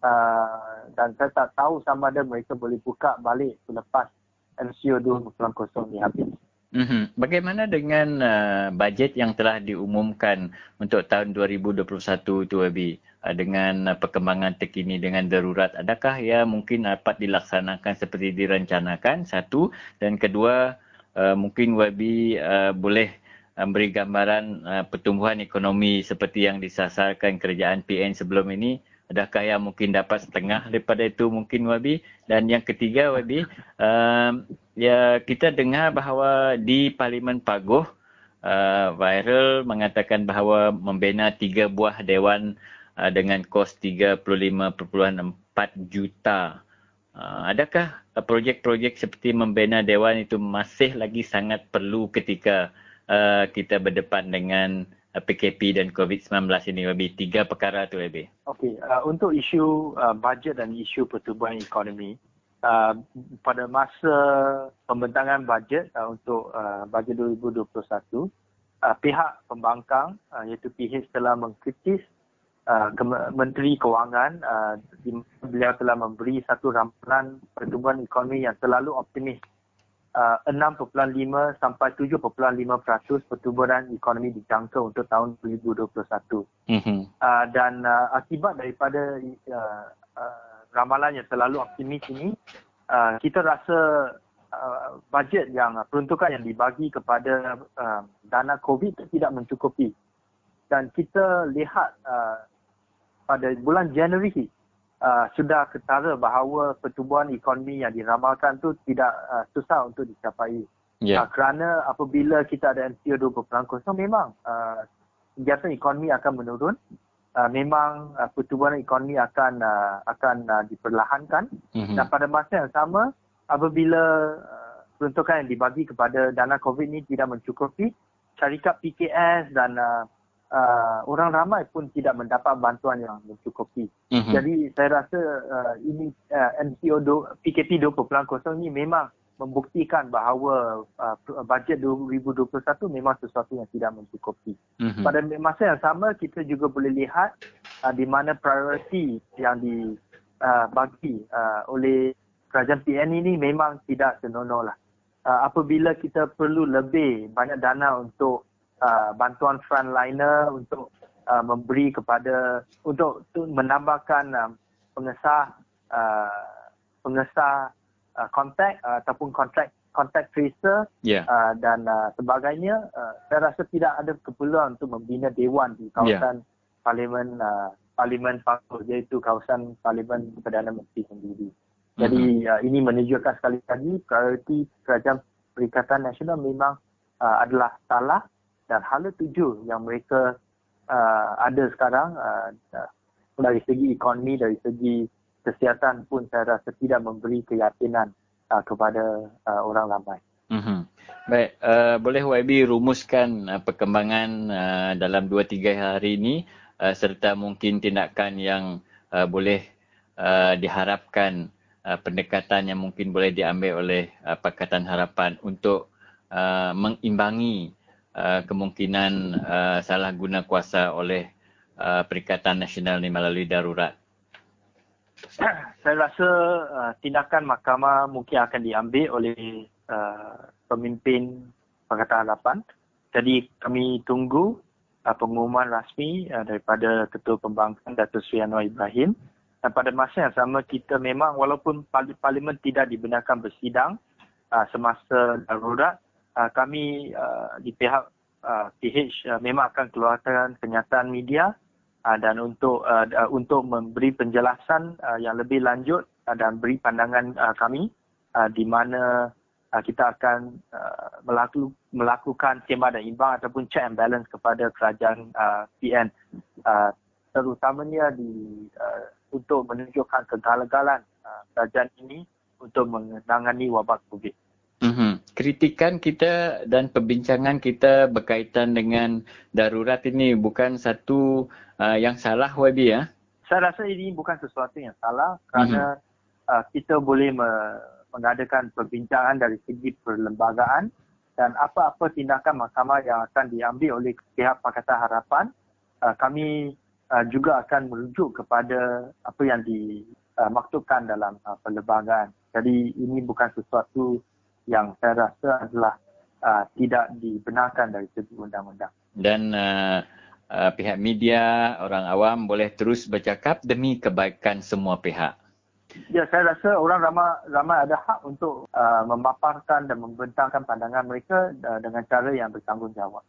uh, dan saya tak tahu sama ada mereka boleh buka balik selepas MCO 2.0 ni habis. Mm-hmm. Bagaimana dengan uh, bajet yang telah diumumkan untuk tahun 2021 tu Abi? Uh, dengan uh, perkembangan terkini dengan darurat, adakah ia mungkin dapat dilaksanakan seperti direncanakan? Satu. Dan kedua, uh, mungkin Wabi uh, boleh uh, beri gambaran uh, pertumbuhan ekonomi seperti yang disasarkan kerajaan PN sebelum ini Adakah yang mungkin dapat setengah daripada itu mungkin Wabi? Dan yang ketiga Wabi, uh, ya kita dengar bahawa di Parlimen Paguh uh, viral mengatakan bahawa membina tiga buah dewan uh, dengan kos 35.4 juta. Uh, adakah projek-projek seperti membina dewan itu masih lagi sangat perlu ketika uh, kita berdepan dengan PKP dan COVID-19 ini lebih tiga perkara tu lebih. Okey, uh, untuk isu uh, bajet dan isu pertumbuhan ekonomi uh, pada masa pembentangan bajet uh, untuk uh, bajet 2021 uh, pihak pembangkang uh, iaitu PH telah mengkritis uh, Menteri Kewangan uh, beliau telah memberi satu ramalan pertumbuhan ekonomi yang terlalu optimis uh, 6.5 sampai 7.5% pertumbuhan ekonomi dijangka untuk tahun 2021. Mm-hmm. Uh, dan uh, akibat daripada uh, uh, ramalan yang terlalu optimis ini, uh, kita rasa uh, bajet yang uh, peruntukan yang dibagi kepada uh, dana COVID tidak mencukupi. Dan kita lihat uh, pada bulan Januari uh, sudah ketara bahawa pertumbuhan ekonomi yang diramalkan tu tidak uh, susah untuk dicapai. Yeah. Uh, kerana apabila kita ada MCO 2.0 memang uh, kegiatan ekonomi akan menurun. Uh, memang uh, pertumbuhan ekonomi akan uh, akan uh, diperlahankan mm-hmm. dan pada masa yang sama apabila uh, peruntukan yang dibagi kepada dana COVID ini tidak mencukupi syarikat PKS dan uh, uh, orang ramai pun tidak mendapat bantuan yang mencukupi. Mm-hmm. Jadi saya rasa uh, ini uh, MCO do, PKP 2.0 ini memang membuktikan bahawa uh, bajet 2021 memang sesuatu yang tidak mencukupi. Mm-hmm. Pada masa yang sama kita juga boleh lihat uh, di mana prioriti yang dibagi uh, uh, oleh kerajaan PN ini memang tidak senonoh lah. Uh, apabila kita perlu lebih banyak dana untuk uh, bantuan frontliner untuk uh, memberi kepada untuk, untuk menambahkan uh, pengesah uh, pengesah uh, kontak uh, ataupun kontrak kontak tracer yeah. uh, dan uh, sebagainya uh, saya rasa tidak ada keperluan untuk membina dewan di kawasan yeah. parlimen uh, parlimen Pangkor iaitu kawasan parlimen Perdana Menteri sendiri. Jadi mm-hmm. uh, ini menunjukkan sekali lagi prioriti kerajaan Perikatan Nasional memang uh, adalah salah dan hala tujuh yang mereka uh, ada sekarang uh, dari segi ekonomi, dari segi kesihatan pun saya rasa tidak memberi keyakinan uh, kepada uh, orang ramai. Mm-hmm. Baik, uh, boleh YB rumuskan uh, perkembangan uh, dalam 2-3 hari ini uh, serta mungkin tindakan yang uh, boleh uh, diharapkan uh, pendekatan yang mungkin boleh diambil oleh uh, Pakatan Harapan untuk uh, mengimbangi uh, kemungkinan uh, salah guna kuasa oleh uh, Perikatan Nasional ini melalui darurat? Saya rasa uh, tindakan mahkamah mungkin akan diambil oleh uh, pemimpin Pakatan Harapan. Jadi kami tunggu uh, pengumuman rasmi uh, daripada Ketua Pembangkang Datuk Sri Anwar Ibrahim. Dan pada masa yang sama kita memang walaupun parlimen tidak dibenarkan bersidang uh, semasa darurat, uh, kami uh, di pihak uh, PH uh, memang akan keluarkan kenyataan media uh, dan untuk uh, untuk memberi penjelasan uh, yang lebih lanjut uh, dan beri pandangan uh, kami uh, di mana uh, kita akan uh, melaku, melakukan sembah dan imbang ataupun check and balance kepada kerajaan uh, PN uh, terutamanya di uh, untuk menunjukkan kegagalan uh, kerajaan ini untuk menangani wabak COVID. Mm-hmm. Kritikan kita dan perbincangan kita berkaitan dengan darurat ini bukan satu uh, yang salah YB ya? Saya rasa ini bukan sesuatu yang salah kerana mm-hmm. uh, kita boleh me- mengadakan perbincangan dari segi perlembagaan dan apa-apa tindakan mahkamah yang akan diambil oleh pihak Pakatan Harapan uh, kami uh, juga akan merujuk kepada apa yang dimaktubkan uh, dalam uh, perlembagaan. Jadi ini bukan sesuatu yang saya rasa adalah uh, tidak dibenarkan dari segi undang-undang. Dan uh, uh, pihak media, orang awam boleh terus bercakap demi kebaikan semua pihak. Ya, saya rasa orang ramai, ramai ada hak untuk uh, memaparkan dan membentangkan pandangan mereka uh, dengan cara yang bertanggungjawab.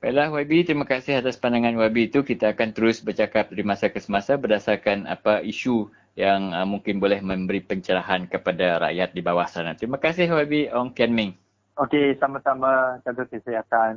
Baiklah YB, terima kasih atas pandangan YB itu. Kita akan terus bercakap dari masa ke semasa berdasarkan apa isu yang uh, mungkin boleh memberi pencerahan kepada rakyat di bawah sana. Terima kasih YB Ong Kian Ming. Okey, sama-sama jaga kesihatan.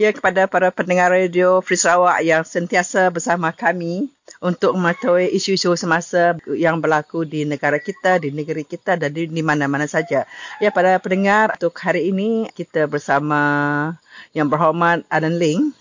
Ya kepada para pendengar radio Free Sarawak yang sentiasa bersama kami untuk mengetahui isu-isu semasa yang berlaku di negara kita, di negeri kita dan di, di mana-mana saja. Ya para pendengar untuk hari ini kita bersama yang berhormat Alan Ling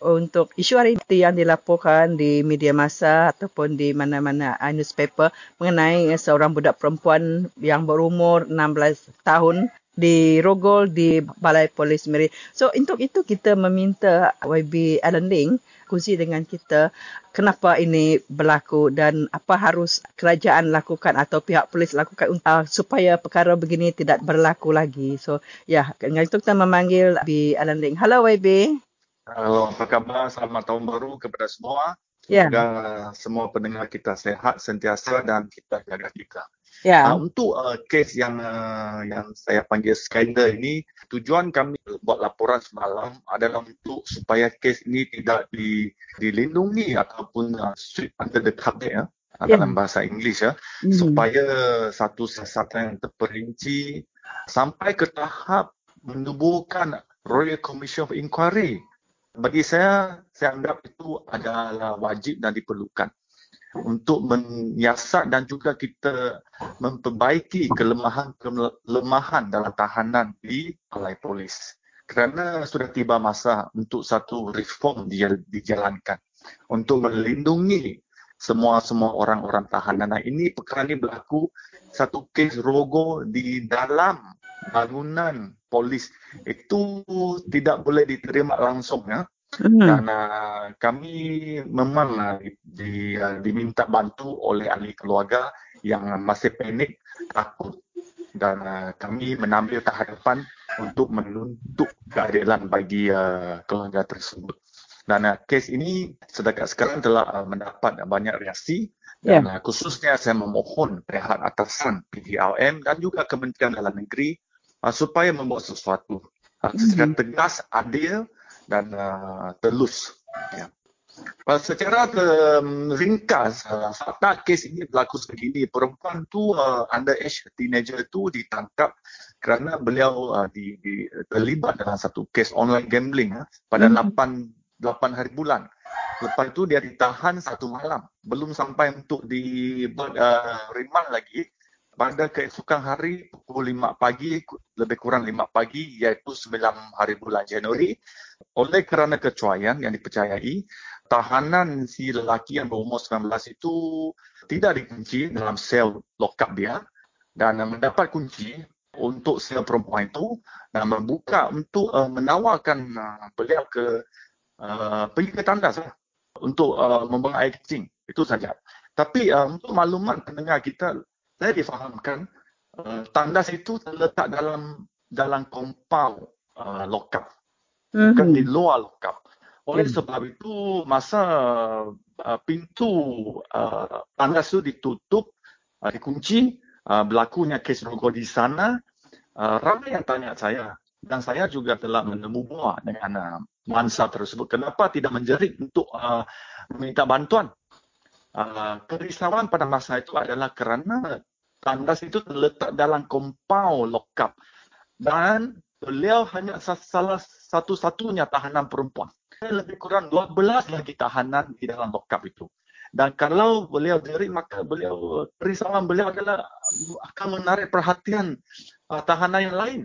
untuk isu hari ini yang dilaporkan di media masa ataupun di mana-mana newspaper mengenai seorang budak perempuan yang berumur 16 tahun di Rogol di Balai Polis Meri. So untuk itu kita meminta YB Alan Ling kongsi dengan kita kenapa ini berlaku dan apa harus kerajaan lakukan atau pihak polis lakukan uh, supaya perkara begini tidak berlaku lagi. So, ya, dengan itu kita memanggil Bi Alan Ling. Hello, YB. Halo, apa khabar? Selamat tahun baru kepada semua. Ya. Semoga yeah. semua pendengar kita sehat sentiasa dan kita jaga kita. Ya. Uh, untuk uh, kes yang uh, yang saya panggil skandal ini, tujuan kami buat laporan semalam adalah untuk supaya kes ini tidak di, dilindungi ataupun uh, sweep under the carpet ya. Yeah. dalam bahasa Inggeris ya mm-hmm. supaya satu siasatan yang terperinci sampai ke tahap menubuhkan Royal Commission of Inquiry bagi saya, saya anggap itu adalah wajib dan diperlukan untuk menyiasat dan juga kita memperbaiki kelemahan-kelemahan dalam tahanan di balai polis. Kerana sudah tiba masa untuk satu reform dijalankan untuk melindungi semua-semua orang-orang tahanan. Nah, ini perkara ini berlaku satu kes rogo di dalam bangunan polis itu tidak boleh diterima langsung ya. Hmm. Dan uh, kami memang uh, di, uh, diminta bantu oleh ahli keluarga yang masih panik, takut dan uh, kami mengambil kehadapan untuk menuntut keadilan bagi uh, keluarga tersebut. Dan uh, kes ini setakat sekarang telah uh, mendapat banyak reaksi dan yeah. uh, khususnya saya memohon pihak atasan PDRM dan juga Kementerian Dalam Negeri uh, supaya membuat sesuatu uh, secara mhm. tegas, adil dan uh, telus. Ya. Secara um, ringkas, uh, fakta kes ini berlaku sebegini. Perempuan tu uh, underage teenager tu ditangkap kerana beliau uh, di, di, terlibat dalam satu kes online gambling uh, pada mm-hmm. 8, 8 hari bulan. Lepas itu dia ditahan satu malam. Belum sampai untuk dibuat uh, remand lagi pada keesokan hari pukul 5 pagi lebih kurang 5 pagi iaitu 9 hari bulan Januari oleh kerana kecuaian yang dipercayai tahanan si lelaki yang berumur 19 itu tidak dikunci dalam sel lokap dia dan mendapat kunci untuk sel perempuan itu dan membuka untuk uh, menawarkan uh, beliau ke uh, pergi ke tandas lah, untuk uh, membuang air kencing. Itu saja. Tapi uh, untuk makluman pendengar kita saya difahamkan uh, tandas itu terletak dalam dalam kompau uh, lokap bukan di lokap oleh sebab itu masa uh, pintu uh, tandas itu ditutup uh, dikunci uh, berlakunya kes rokok di sana uh, ramai yang tanya saya. Dan saya juga telah menemu buah dengan uh, mansa tersebut. Kenapa tidak menjerit untuk uh, meminta bantuan? Uh, kerisauan pada masa itu adalah kerana tandas itu terletak dalam kompau lokap. Dan beliau hanya salah satu-satunya tahanan perempuan. Lebih kurang 12 lagi tahanan di dalam lokap itu. Dan kalau beliau diri maka beliau risauan beliau adalah akan menarik perhatian uh, tahanan yang lain.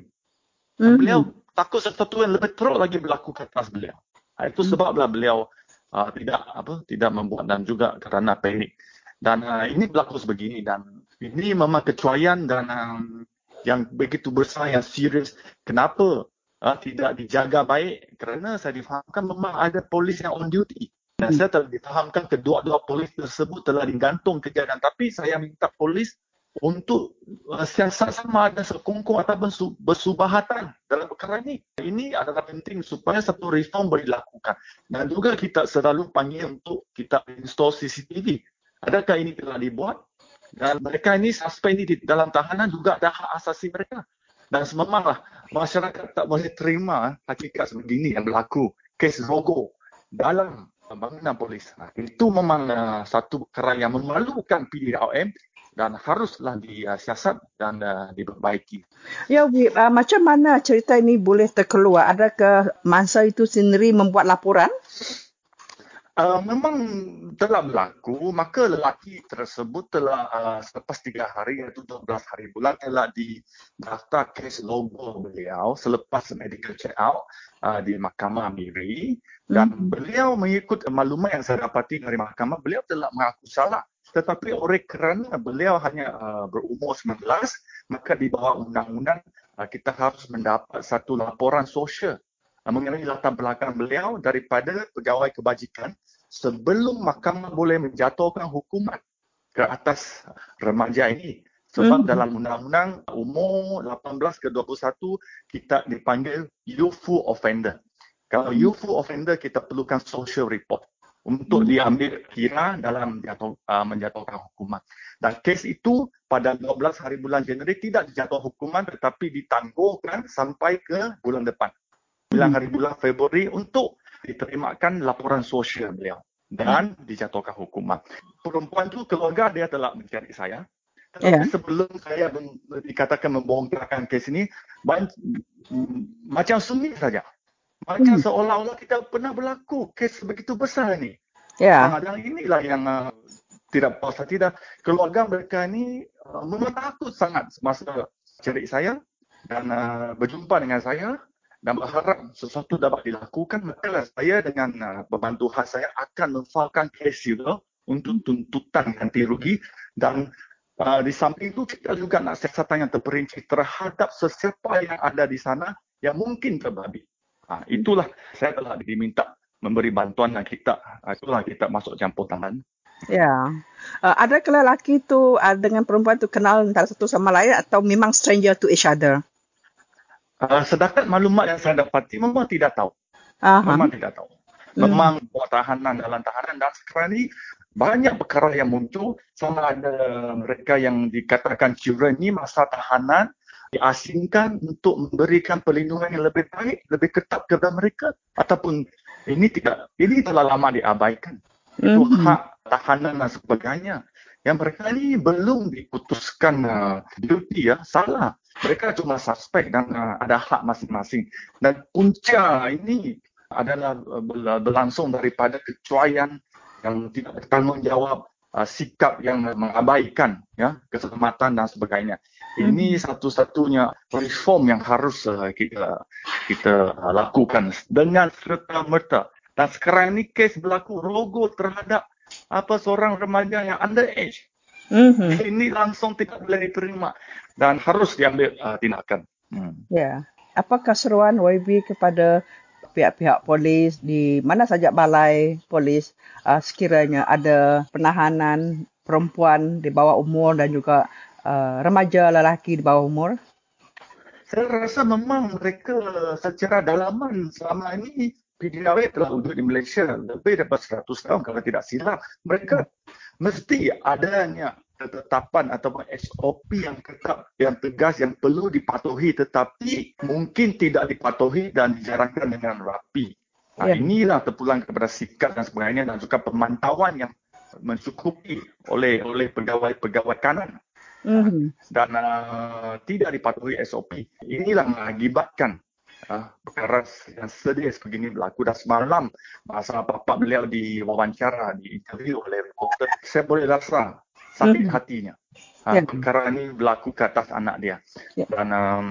Mm-hmm. Beliau takut sesuatu yang lebih teruk lagi berlaku ke atas beliau. Itu sebablah beliau uh, tidak apa tidak membuat dan juga kerana panik. Dan uh, ini berlaku sebegini dan ini memang kecuaian dan um, yang begitu besar yang serius. Kenapa uh, tidak dijaga baik? Kerana saya difahamkan memang ada polis yang on duty. Dan hmm. saya telah difahamkan kedua-dua polis tersebut telah digantung kejadian. Tapi saya minta polis untuk uh, siasat sama ada sekongkong ataupun bersubahatan dalam perkara ini. Ini adalah penting supaya satu reform boleh dilakukan. Dan juga kita selalu panggil untuk kita install CCTV. Adakah ini telah dibuat? Dan mereka ini suspend di dalam tahanan juga ada hak asasi mereka. Dan sememanglah masyarakat tak boleh terima hakikat sebegini yang berlaku. Kes rogo dalam bangunan polis. Itu memang uh, satu perkara yang memalukan PDRM dan haruslah disiasat dan uh, diperbaiki. Ya, Wi, uh, macam mana cerita ini boleh terkeluar? Adakah masa itu sendiri membuat laporan? Uh, memang telah berlaku, maka lelaki tersebut telah uh, selepas tiga hari iaitu 12 hari bulan telah didaftar kes logo beliau selepas medical check out uh, di Mahkamah Amiri dan mm-hmm. beliau mengikut maklumat yang saya dapati dari mahkamah beliau telah mengaku salah. Tetapi oleh kerana beliau hanya uh, berumur 19 maka di bawah undang-undang uh, kita harus mendapat satu laporan sosial mengenai latar belakang beliau daripada pegawai kebajikan sebelum mahkamah boleh menjatuhkan hukuman ke atas remaja ini. Sebab hmm. dalam undang-undang umur 18 ke 21 kita dipanggil youthful offender. Kalau hmm. youthful offender kita perlukan social report untuk hmm. diambil kira dalam jatuh, uh, menjatuhkan hukuman. Dan kes itu pada 12 hari bulan Januari tidak dijatuh hukuman tetapi ditangguhkan sampai ke bulan depan. 9 hmm. hari bulan Februari untuk diterimakan laporan sosial beliau dan dijatuhkan hukuman. Perempuan itu keluarga dia telah mencari saya tetapi yeah. sebelum saya dikatakan membongkarkan kes ini, macam sunyi saja. Macam hmm. seolah-olah kita pernah berlaku kes begitu besar ini. Ya. Yeah. dan inilah yang uh, tidak puas tidak. Keluarga mereka ini uh, memang takut sangat semasa cari saya dan uh, berjumpa dengan saya dan berharap sesuatu dapat dilakukan. Maka saya dengan uh, pembantu khas saya akan memfalkan kes itu untuk tuntutan ganti rugi dan Uh, di samping itu kita juga nak siasatan yang terperinci terhadap sesiapa yang ada di sana yang mungkin terbabi. Uh, itulah saya telah diminta memberi bantuan dan kita uh, itulah kita masuk campur tangan. Ya. Uh, ada ke lelaki tu uh, dengan perempuan tu kenal antara satu sama lain atau memang stranger to each other? Uh, sedangkan maklumat yang saya dapati memang tidak tahu. Uh-huh. Memang tidak tahu. Hmm. Memang hmm. buat tahanan dalam tahanan dan sekarang ni banyak perkara yang muncul sama ada mereka yang dikatakan children ini masa tahanan diasingkan untuk memberikan perlindungan yang lebih baik, lebih ketat kepada mereka ataupun ini tidak ini telah lama diabaikan. Itu mm-hmm. hak tahanan dan sebagainya. Yang mereka ini belum diputuskan uh, duty ya, salah. Mereka cuma suspek dan uh, ada hak masing-masing. Dan punca ini adalah uh, berlangsung daripada kecuaian yang tidak bertanggungjawab uh, sikap yang mengabaikan ya keselamatan dan sebagainya. Ini hmm. satu-satunya reform yang harus uh, kita kita uh, lakukan dengan serta merta. Dan sekarang ini kes berlaku rogo terhadap apa seorang remaja yang underage. Mm-hmm. Ini langsung tidak boleh diterima dan harus diambil uh, tindakan. Hmm. Ya. Apakah seruan YB kepada pihak-pihak polis di mana saja balai polis uh, sekiranya ada penahanan perempuan di bawah umur dan juga uh, remaja lelaki di bawah umur? Saya rasa memang mereka secara dalaman selama ini PDRA telah duduk di Malaysia lebih daripada 100 tahun kalau tidak silap. Mereka mesti adanya ketetapan atau SOP yang ketat, yang tegas, yang perlu dipatuhi tetapi mungkin tidak dipatuhi dan dijalankan dengan rapi. Nah, ya. inilah terpulang kepada sikap dan sebagainya dan juga pemantauan yang mencukupi oleh oleh pegawai-pegawai kanan mm-hmm. dan uh, tidak dipatuhi SOP. Inilah mengakibatkan uh, perkara yang sedih sebegini berlaku dan semalam masa bapak beliau diwawancara di interview oleh reporter saya boleh rasa sakit hmm. hatinya. Ha. Perkara ini berlaku ke atas anak dia. Ya. Dan um,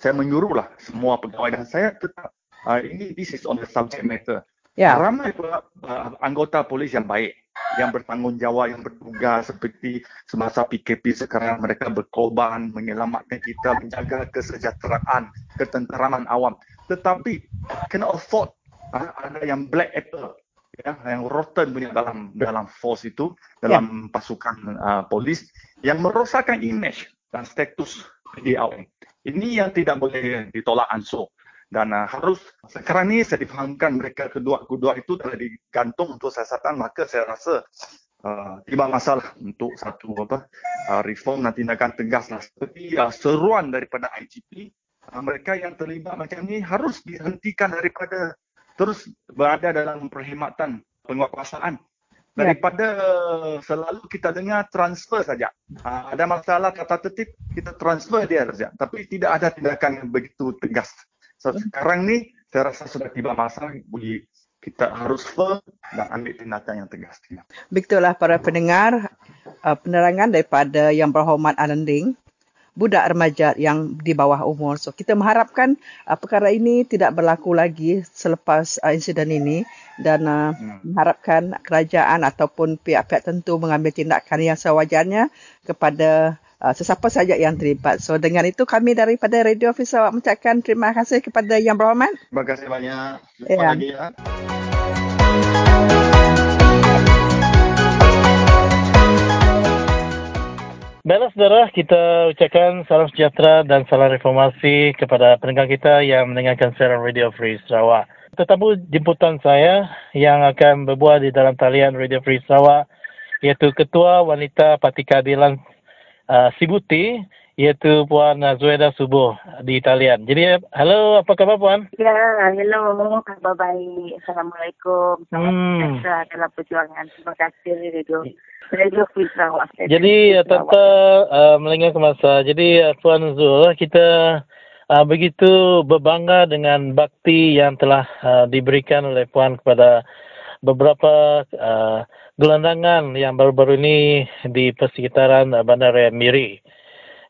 saya menyuruhlah semua pegawai dan saya tetap uh, ini this is on the subject matter. Ya. Ramai pula uh, anggota polis yang baik yang bertanggungjawab yang bertugas seperti semasa PKP sekarang mereka berkorban menyelamatkan kita menjaga kesejahteraan ketenteraman awam tetapi kena afford uh, ada yang black apple ya, yang rotten punya dalam dalam force itu dalam ya. pasukan uh, polis yang merosakkan image dan status PDRM. Ini yang tidak boleh ditolak ansur dan uh, harus sekarang ini saya difahamkan mereka kedua-kedua itu telah digantung untuk siasatan maka saya rasa uh, tiba masalah untuk satu apa uh, reform dan tindakan tegas lah seperti uh, seruan daripada IGP uh, mereka yang terlibat macam ini harus dihentikan daripada terus berada dalam perkhidmatan penguatkuasaan ya. daripada yeah. selalu kita dengar transfer saja. Ha, ada masalah kata tertib, kita transfer dia saja. Tapi tidak ada tindakan yang begitu tegas. So, sekarang ni saya rasa sudah tiba masa kita harus firm dan ambil tindakan yang tegas. Begitulah para pendengar uh, penerangan daripada yang berhormat Ananding budak remaja yang di bawah umur. So kita mengharapkan uh, perkara ini tidak berlaku lagi selepas uh, insiden ini dan uh, hmm. mengharapkan kerajaan ataupun pihak-pihak tentu mengambil tindakan yang sewajarnya kepada uh, sesiapa saja yang terlibat. So dengan itu kami daripada Radio Free Sarawak mengucapkan terima kasih kepada Yang Berhormat. Terima kasih banyak. Jumpa Ya. lagi ya. Baiklah saudara, kita ucapkan salam sejahtera dan salam reformasi kepada pendengar kita yang mendengarkan siaran Radio Free Sarawak. Tetamu jemputan saya yang akan berbual di dalam talian Radio Free Sarawak iaitu Ketua Wanita Parti Keadilan Sibuti iaitu Puan Zueda Subuh di talian. Jadi, halo, apa khabar Puan? Ya, hello. Khabar baik. Assalamualaikum. Selamat hmm. dalam perjuangan. Terima kasih Radio Radio Free Sarawak. Jadi, Tante uh, melengah ke masa. Jadi, uh, Puan Zul, kita uh, begitu berbangga dengan bakti yang telah uh, diberikan oleh Puan kepada beberapa uh, gelandangan yang baru-baru ini di persekitaran uh, Bandaraya Miri.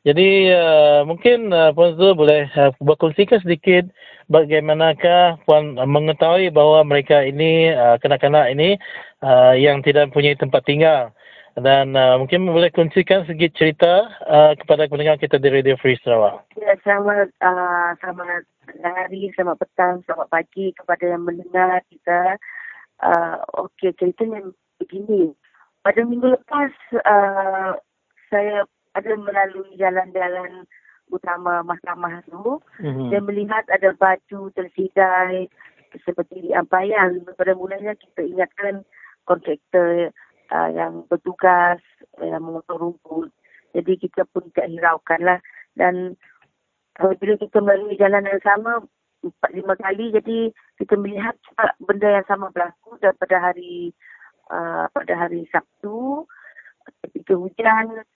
Jadi uh, mungkin uh, Puan Zul boleh uh, berkongsikan sedikit bagaimanakah Puan mengetahui bahawa mereka ini, uh, kanak-kanak ini uh, yang tidak mempunyai tempat tinggal. Dan uh, mungkin boleh kongsikan sedikit cerita uh, kepada pendengar kita di Radio Free Sarawak. Ya, selamat, uh, selamat hari, selamat petang, selamat pagi kepada yang mendengar kita. Uh, Okey, ceritanya begini. Pada minggu lepas, uh, saya ada melalui jalan-jalan utama mahkamah tu Mhm. dan melihat ada baju tersidai seperti di Ampayan. Pada mulanya kita ingatkan kontraktor uh, yang bertugas yang memotong rumput. Jadi kita pun tak hiraukan lah. Dan apabila kita melalui jalan yang sama empat lima kali jadi kita melihat benda yang sama berlaku dan pada hari uh, pada hari Sabtu ketika hujan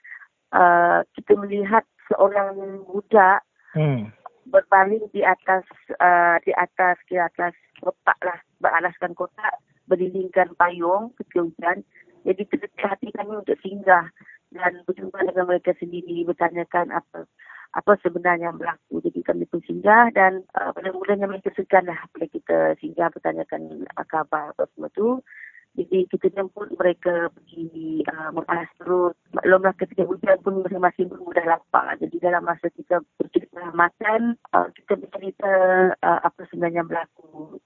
uh, kita melihat seorang budak Hmm. berbaring di atas uh, di atas di atas kotak lah beralaskan kotak berlilingkan payung ketika hujan jadi terdekat hati kami untuk singgah dan berjumpa dengan mereka sendiri bertanyakan apa apa sebenarnya yang berlaku jadi kami pun singgah dan uh, pada mulanya mereka segan lah bila kita singgah bertanyakan uh, khabar apa semua tu jadi kita jemput mereka pergi uh, membalas perut. Maklumlah ketika hujan pun masing-masing pun mudah lapar. Jadi dalam masa kita bercerita makan, uh, kita bercerita uh, apa sebenarnya berlaku.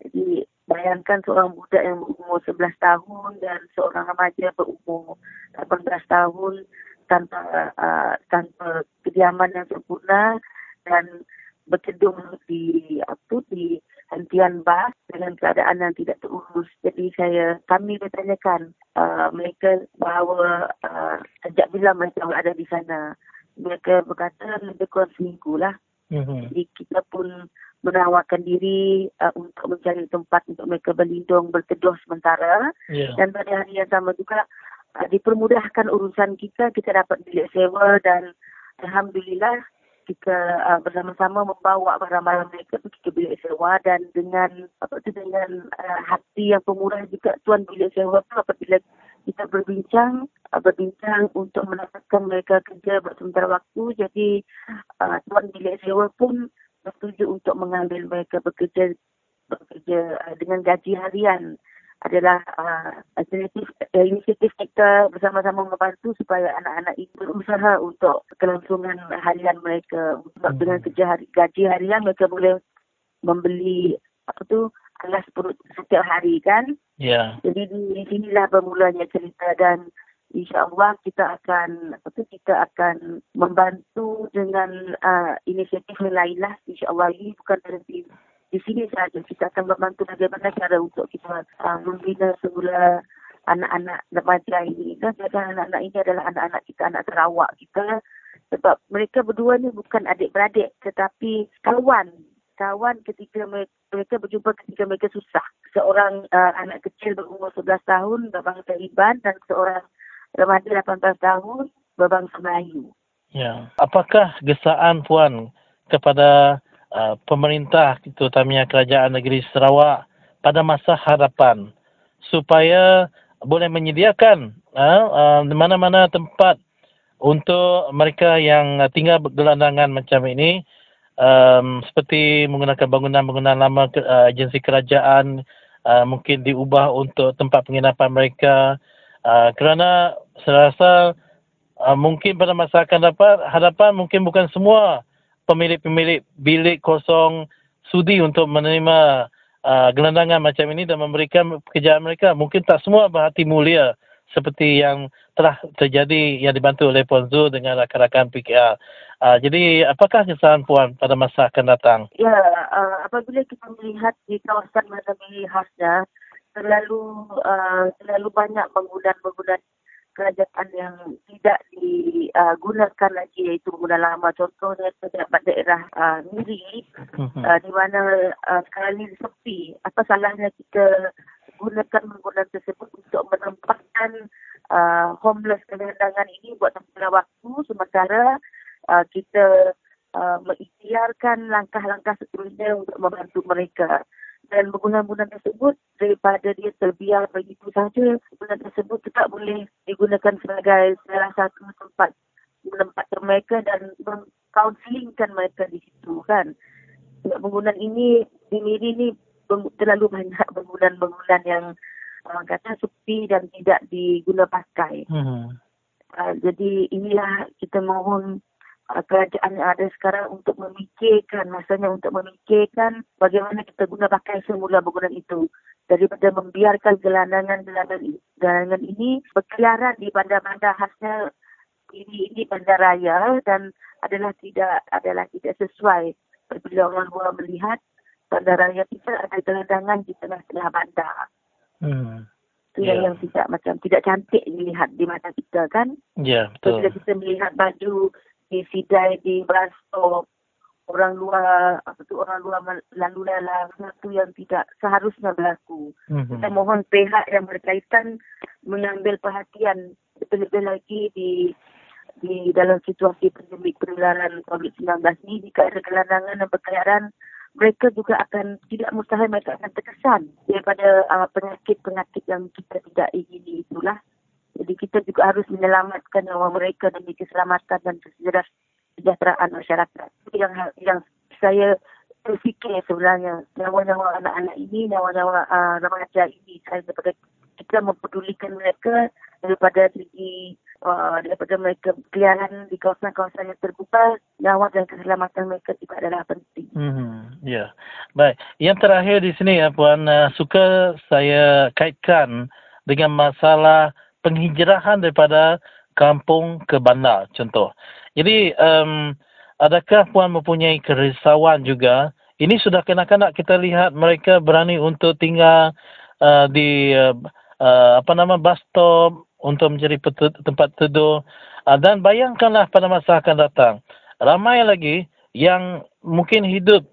Jadi bayangkan seorang budak yang berumur 11 tahun dan seorang remaja berumur 18 tahun tanpa uh, tanpa kediaman yang sempurna dan berteduh di apa di hentian bas dengan keadaan yang tidak terurus. Jadi saya kami bertanyakan uh, mereka bahawa uh, sejak bila mereka berada di sana. Mereka berkata lebih kurang seminggu lah. Mhm. Jadi kita pun menawarkan diri uh, untuk mencari tempat untuk mereka berlindung, berteduh sementara. Ya. Dan pada hari yang sama juga uh, dipermudahkan urusan kita, kita dapat bilik sewa dan Alhamdulillah kita uh, bersama-sama membawa barang-barang mereka pergi ke bilik sewa dan dengan apa tu dengan uh, hati yang pemurah juga tuan bilik sewa tu apabila kita berbincang uh, berbincang untuk mendapatkan mereka kerja buat sementara waktu. Jadi uh, tuan bilik sewa pun bersetuju untuk mengambil mereka bekerja bekerja uh, dengan gaji harian adalah uh, inisiatif, uh, inisiatif kita bersama-sama membantu supaya anak-anak ini berusaha untuk kelangsungan harian mereka. Sebab Hmm. dengan kerja hari, gaji harian mereka boleh membeli apa tu alas perut setiap hari kan. Ya. Jadi di sinilah bermulanya cerita dan insya-Allah kita akan apa tu kita akan membantu dengan uh, inisiatif yang lain lah insya-Allah ini bukan berhenti di sini saja kita akan membantu bagaimana cara untuk kita uh, membina semula anak-anak remaja ini. Kan dan anak-anak ini adalah anak-anak kita anak Sarawak kita. Sebab mereka berdua ni bukan adik-beradik tetapi kawan. Kawan ketika mereka, berjumpa ketika mereka susah. Seorang uh, anak kecil berumur 11 tahun berbangsa Iban dan seorang remaja 18 tahun berbangsa Melayu. Ya. Apakah gesaan Puan kepada pemerintah terutamanya kerajaan negeri Sarawak pada masa hadapan. Supaya boleh menyediakan uh, uh, mana-mana tempat untuk mereka yang uh, tinggal bergelandangan macam ini. Um, seperti menggunakan bangunan-bangunan lama uh, agensi kerajaan uh, mungkin diubah untuk tempat penginapan mereka. Uh, kerana saya rasa uh, mungkin pada masa akan dapat hadapan mungkin bukan semua pemilik-pemilik bilik kosong sudi untuk menerima uh, gelandangan macam ini dan memberikan pekerjaan mereka. Mungkin tak semua berhati mulia seperti yang telah terjadi yang dibantu oleh Puan Zul dengan rakan-rakan PKR. Uh, jadi apakah kesan Puan pada masa akan datang? Ya, uh, apabila kita melihat di kawasan Madani khasnya, terlalu uh, terlalu banyak bangunan-bangunan kerajaan yang tidak digunakan lagi iaitu bangunan lama. Contohnya terdapat daerah uh, Miri mhm. uh, di mana uh, sekarang ini sepi. Apa salahnya kita gunakan bangunan tersebut untuk menempatkan uh, homeless kelandangan ini buat tempat waktu sementara uh, kita uh, mengikhtiarkan langkah-langkah seterusnya untuk membantu mereka dan bangunan-bangunan tersebut daripada dia terbiar begitu saja bangunan tersebut tetap boleh digunakan sebagai salah satu tempat menempatkan mereka dan mengkaunselingkan mereka di situ kan sebab bangunan ini di Miri ni terlalu banyak bangunan-bangunan yang orang kata sepi dan tidak diguna pakai. Hmm. Uh, jadi inilah kita mohon kerajaan yang ada sekarang untuk memikirkan, masanya untuk memikirkan bagaimana kita guna pakai semula bangunan itu. Daripada membiarkan gelandangan-gelandangan ini berkeliaran di bandar-bandar khasnya ini ini bandar raya dan adalah tidak adalah tidak sesuai apabila orang luar melihat bandar raya kita ada gelandangan di tengah-tengah bandar. Hmm. Itu yeah. yang, yang tidak macam tidak cantik dilihat di mata kita kan. Ya, yeah, betul. Bila kita melihat baju di sidai di bus orang luar apa tu orang luar lalu lalang satu yang tidak seharusnya berlaku. Mm-hmm. Kita mohon pihak yang berkaitan mengambil perhatian lebih-lebih lagi di di dalam situasi pandemik penularan COVID-19 ini jika ada kelandangan dan perkayaan mereka juga akan tidak mustahil mereka akan terkesan daripada uh, penyakit-penyakit yang kita tidak ingini itulah. Jadi kita juga harus menyelamatkan nyawa mereka demi keselamatan dan kesejahteraan masyarakat. Yang yang saya berfikir sebenarnya nyawa-nyawa anak-anak ini, nyawa-nyawa uh, remaja ini saya daripada kita mempedulikan mereka daripada segi uh, daripada mereka keliaran di kawasan-kawasan yang terbuka nyawa dan keselamatan mereka juga adalah penting. Hmm, ya, yeah. baik. Yang terakhir di sini ya Puan, uh, suka saya kaitkan dengan masalah penghijrahan daripada kampung ke bandar contoh. Jadi um, adakah puan mempunyai kerisauan juga? Ini sudah kanak-kanak kita lihat mereka berani untuk tinggal uh, di uh, uh, apa nama bus stop untuk menjadi tempat tidur uh, dan bayangkanlah pada masa akan datang ramai lagi yang mungkin hidup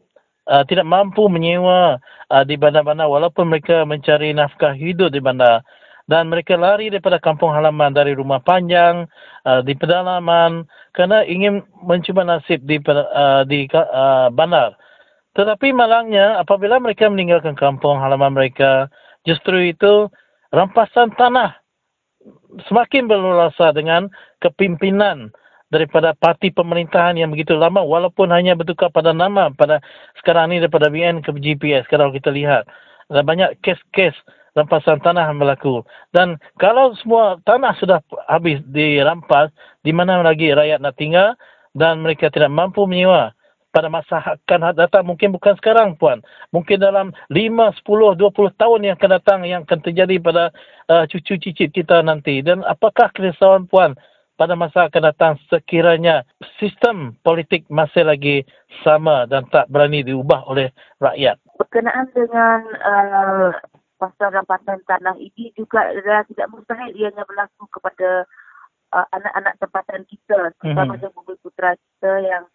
uh, tidak mampu menyewa uh, di bandar-bandar walaupun mereka mencari nafkah hidup di bandar dan mereka lari daripada kampung halaman dari rumah panjang uh, di pedalaman kerana ingin mencuba nasib di uh, di uh, bandar. Tetapi malangnya apabila mereka meninggalkan kampung halaman mereka, justru itu rampasan tanah semakin berluasa dengan kepimpinan daripada parti pemerintahan yang begitu lama walaupun hanya bertukar pada nama pada sekarang ini daripada BN ke GPS kalau kita lihat ada banyak kes-kes rampasan tanah berlaku. Dan kalau semua tanah sudah habis dirampas, di mana lagi rakyat nak tinggal dan mereka tidak mampu menyewa? Pada masa akan datang mungkin bukan sekarang puan. Mungkin dalam 5 10 20 tahun yang akan datang yang akan terjadi pada uh, cucu cicit kita nanti. Dan apakah kerisauan puan pada masa akan datang sekiranya sistem politik masih lagi sama dan tak berani diubah oleh rakyat? Berkenaan dengan uh, pasal rampasan tanah ini juga adalah tidak mustahil ianya berlaku kepada uh, anak-anak tempatan kita terutama mm-hmm. bumi putra kita yang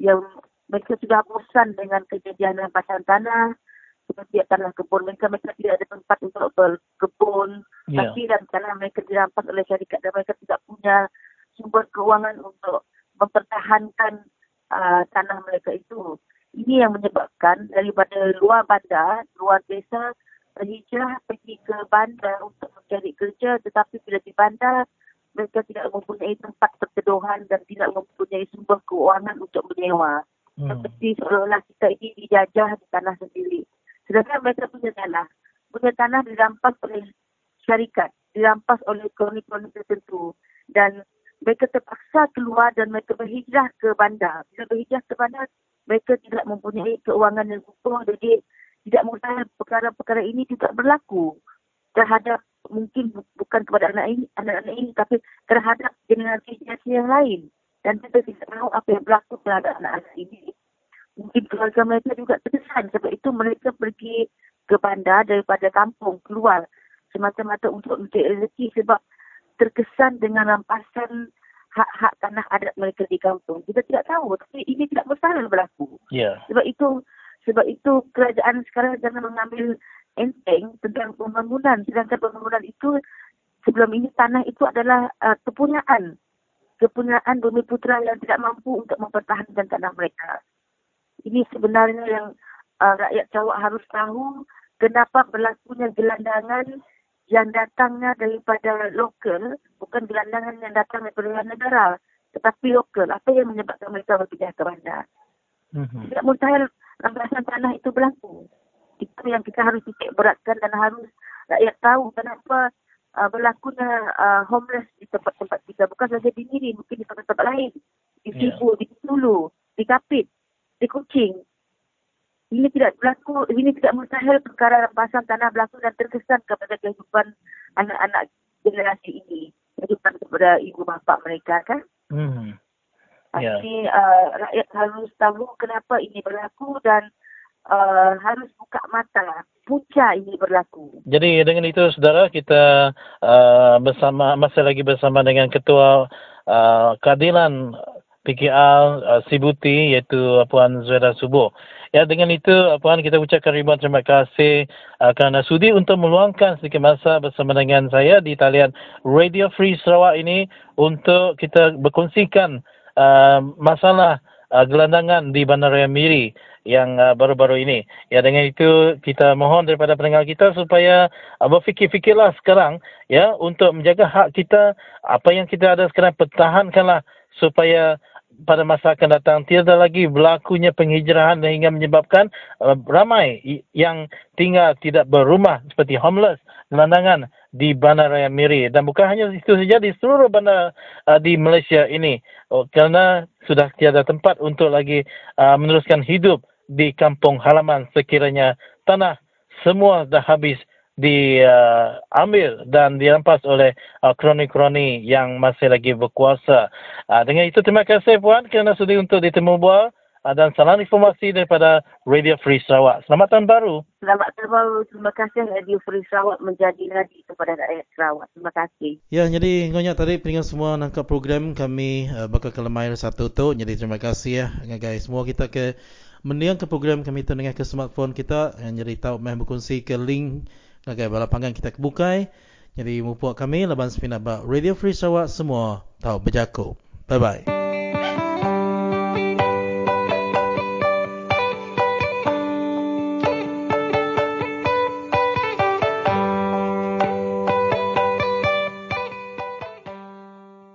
yang mereka sudah bosan dengan kejadian rampasan tanah seperti tanah kebun mereka mereka tidak ada tempat untuk berkebun yeah. tapi dalam tanah mereka dirampas oleh syarikat dan mereka tidak punya sumber keuangan untuk mempertahankan uh, tanah mereka itu ini yang menyebabkan daripada luar bandar luar desa berhijrah pergi ke bandar untuk mencari kerja tetapi bila di bandar mereka tidak mempunyai tempat perteduhan dan tidak mempunyai sumber keuangan untuk menyewa. Hmm. Seperti seolah-olah kita ini dijajah di tanah sendiri. Sedangkan mereka punya tanah. Punya tanah dirampas oleh syarikat. Dirampas oleh koloni-koloni tertentu. Dan mereka terpaksa keluar dan mereka berhijrah ke bandar. Bila berhijrah ke bandar, mereka tidak mempunyai keuangan yang utuh. Jadi tidak mustahil perkara-perkara ini tidak berlaku terhadap mungkin bukan kepada anak ini, anak-anak ini tapi terhadap generasi-generasi yang lain. Dan kita tidak tahu apa yang berlaku terhadap anak-anak ini. Mungkin keluarga mereka juga terkesan sebab itu mereka pergi ke bandar daripada kampung keluar semata-mata untuk mencari rezeki sebab terkesan dengan rampasan hak-hak tanah adat mereka di kampung. Kita tidak tahu tapi ini tidak mustahil berlaku. Yeah. Sebab itu sebab itu kerajaan sekarang jangan mengambil enteng tentang pembangunan. Sedangkan pembangunan itu sebelum ini tanah itu adalah uh, kepunyaan. Kepunyaan bumi putra yang tidak mampu untuk mempertahankan tanah mereka. Ini sebenarnya yang uh, rakyat Cawak harus tahu kenapa berlakunya gelandangan yang datangnya daripada lokal, bukan gelandangan yang datang daripada negara, tetapi lokal. Apa yang menyebabkan mereka berpindah ke bandar? Mm-hmm. Tidak mustahil rampasan tanah itu berlaku. Itu yang kita harus titik beratkan dan harus rakyat tahu kenapa uh, berlakunya uh, homeless di tempat-tempat kita. Bukan saja di Miri, mungkin di tempat-tempat lain. Di Sibu, yeah. di Tulu, di Kapit, di Kucing, ini tidak berlaku, ini tidak mustahil perkara rampasan tanah berlaku dan terkesan kepada kehidupan anak-anak generasi ini. Kehidupan kepada ibu bapa mereka kan. Hmm. Yeah. Jadi uh, rakyat harus tahu kenapa ini berlaku dan uh, harus buka mata punca ini berlaku. Jadi dengan itu saudara kita uh, bersama masih lagi bersama dengan ketua uh, keadilan PKR uh, Sibuti iaitu Puan Zueda Subuh. Ya dengan itu Puan kita ucapkan ribuan terima kasih uh, kerana sudi untuk meluangkan sedikit masa bersama dengan saya di talian Radio Free Sarawak ini untuk kita berkongsikan masalah uh, gelandangan di Bandaraya Miri yang uh, baru-baru ini. Ya dengan itu kita mohon daripada pendengar kita supaya uh, berfikir-fikirlah sekarang ya untuk menjaga hak kita apa yang kita ada sekarang pertahankanlah supaya pada masa akan datang tiada lagi berlakunya penghijrahan hingga menyebabkan uh, ramai yang tinggal tidak berumah seperti homeless gelandangan di Bandaraya Miri dan bukan hanya itu saja di seluruh bandar uh, di Malaysia ini. Oh, kerana sudah tiada tempat untuk lagi uh, meneruskan hidup di kampung halaman sekiranya tanah semua dah habis diambil uh, dan dirampas oleh uh, kroni-kroni yang masih lagi berkuasa. Uh, dengan itu terima kasih Puan kerana sudi untuk ditemu dan salam informasi daripada Radio Free Sarawak. Selamat tahun baru. Selamat tahun baru. Terima kasih Radio Free Sarawak menjadi lagi kepada rakyat Sarawak. Terima kasih. Ya, jadi ngonya tadi peringkat semua nangkap program kami uh, bakal ke lemah satu tu. Jadi terima kasih ya guys. Semua kita ke mendiang ke program kami tu dengan ke smartphone kita. Yang jadi tahu meh berkongsi ke link Okey, bala panggang kita kebukai. Jadi mupuak kami laban sepina Radio Free Sarawak semua tahu berjaku. Bye bye.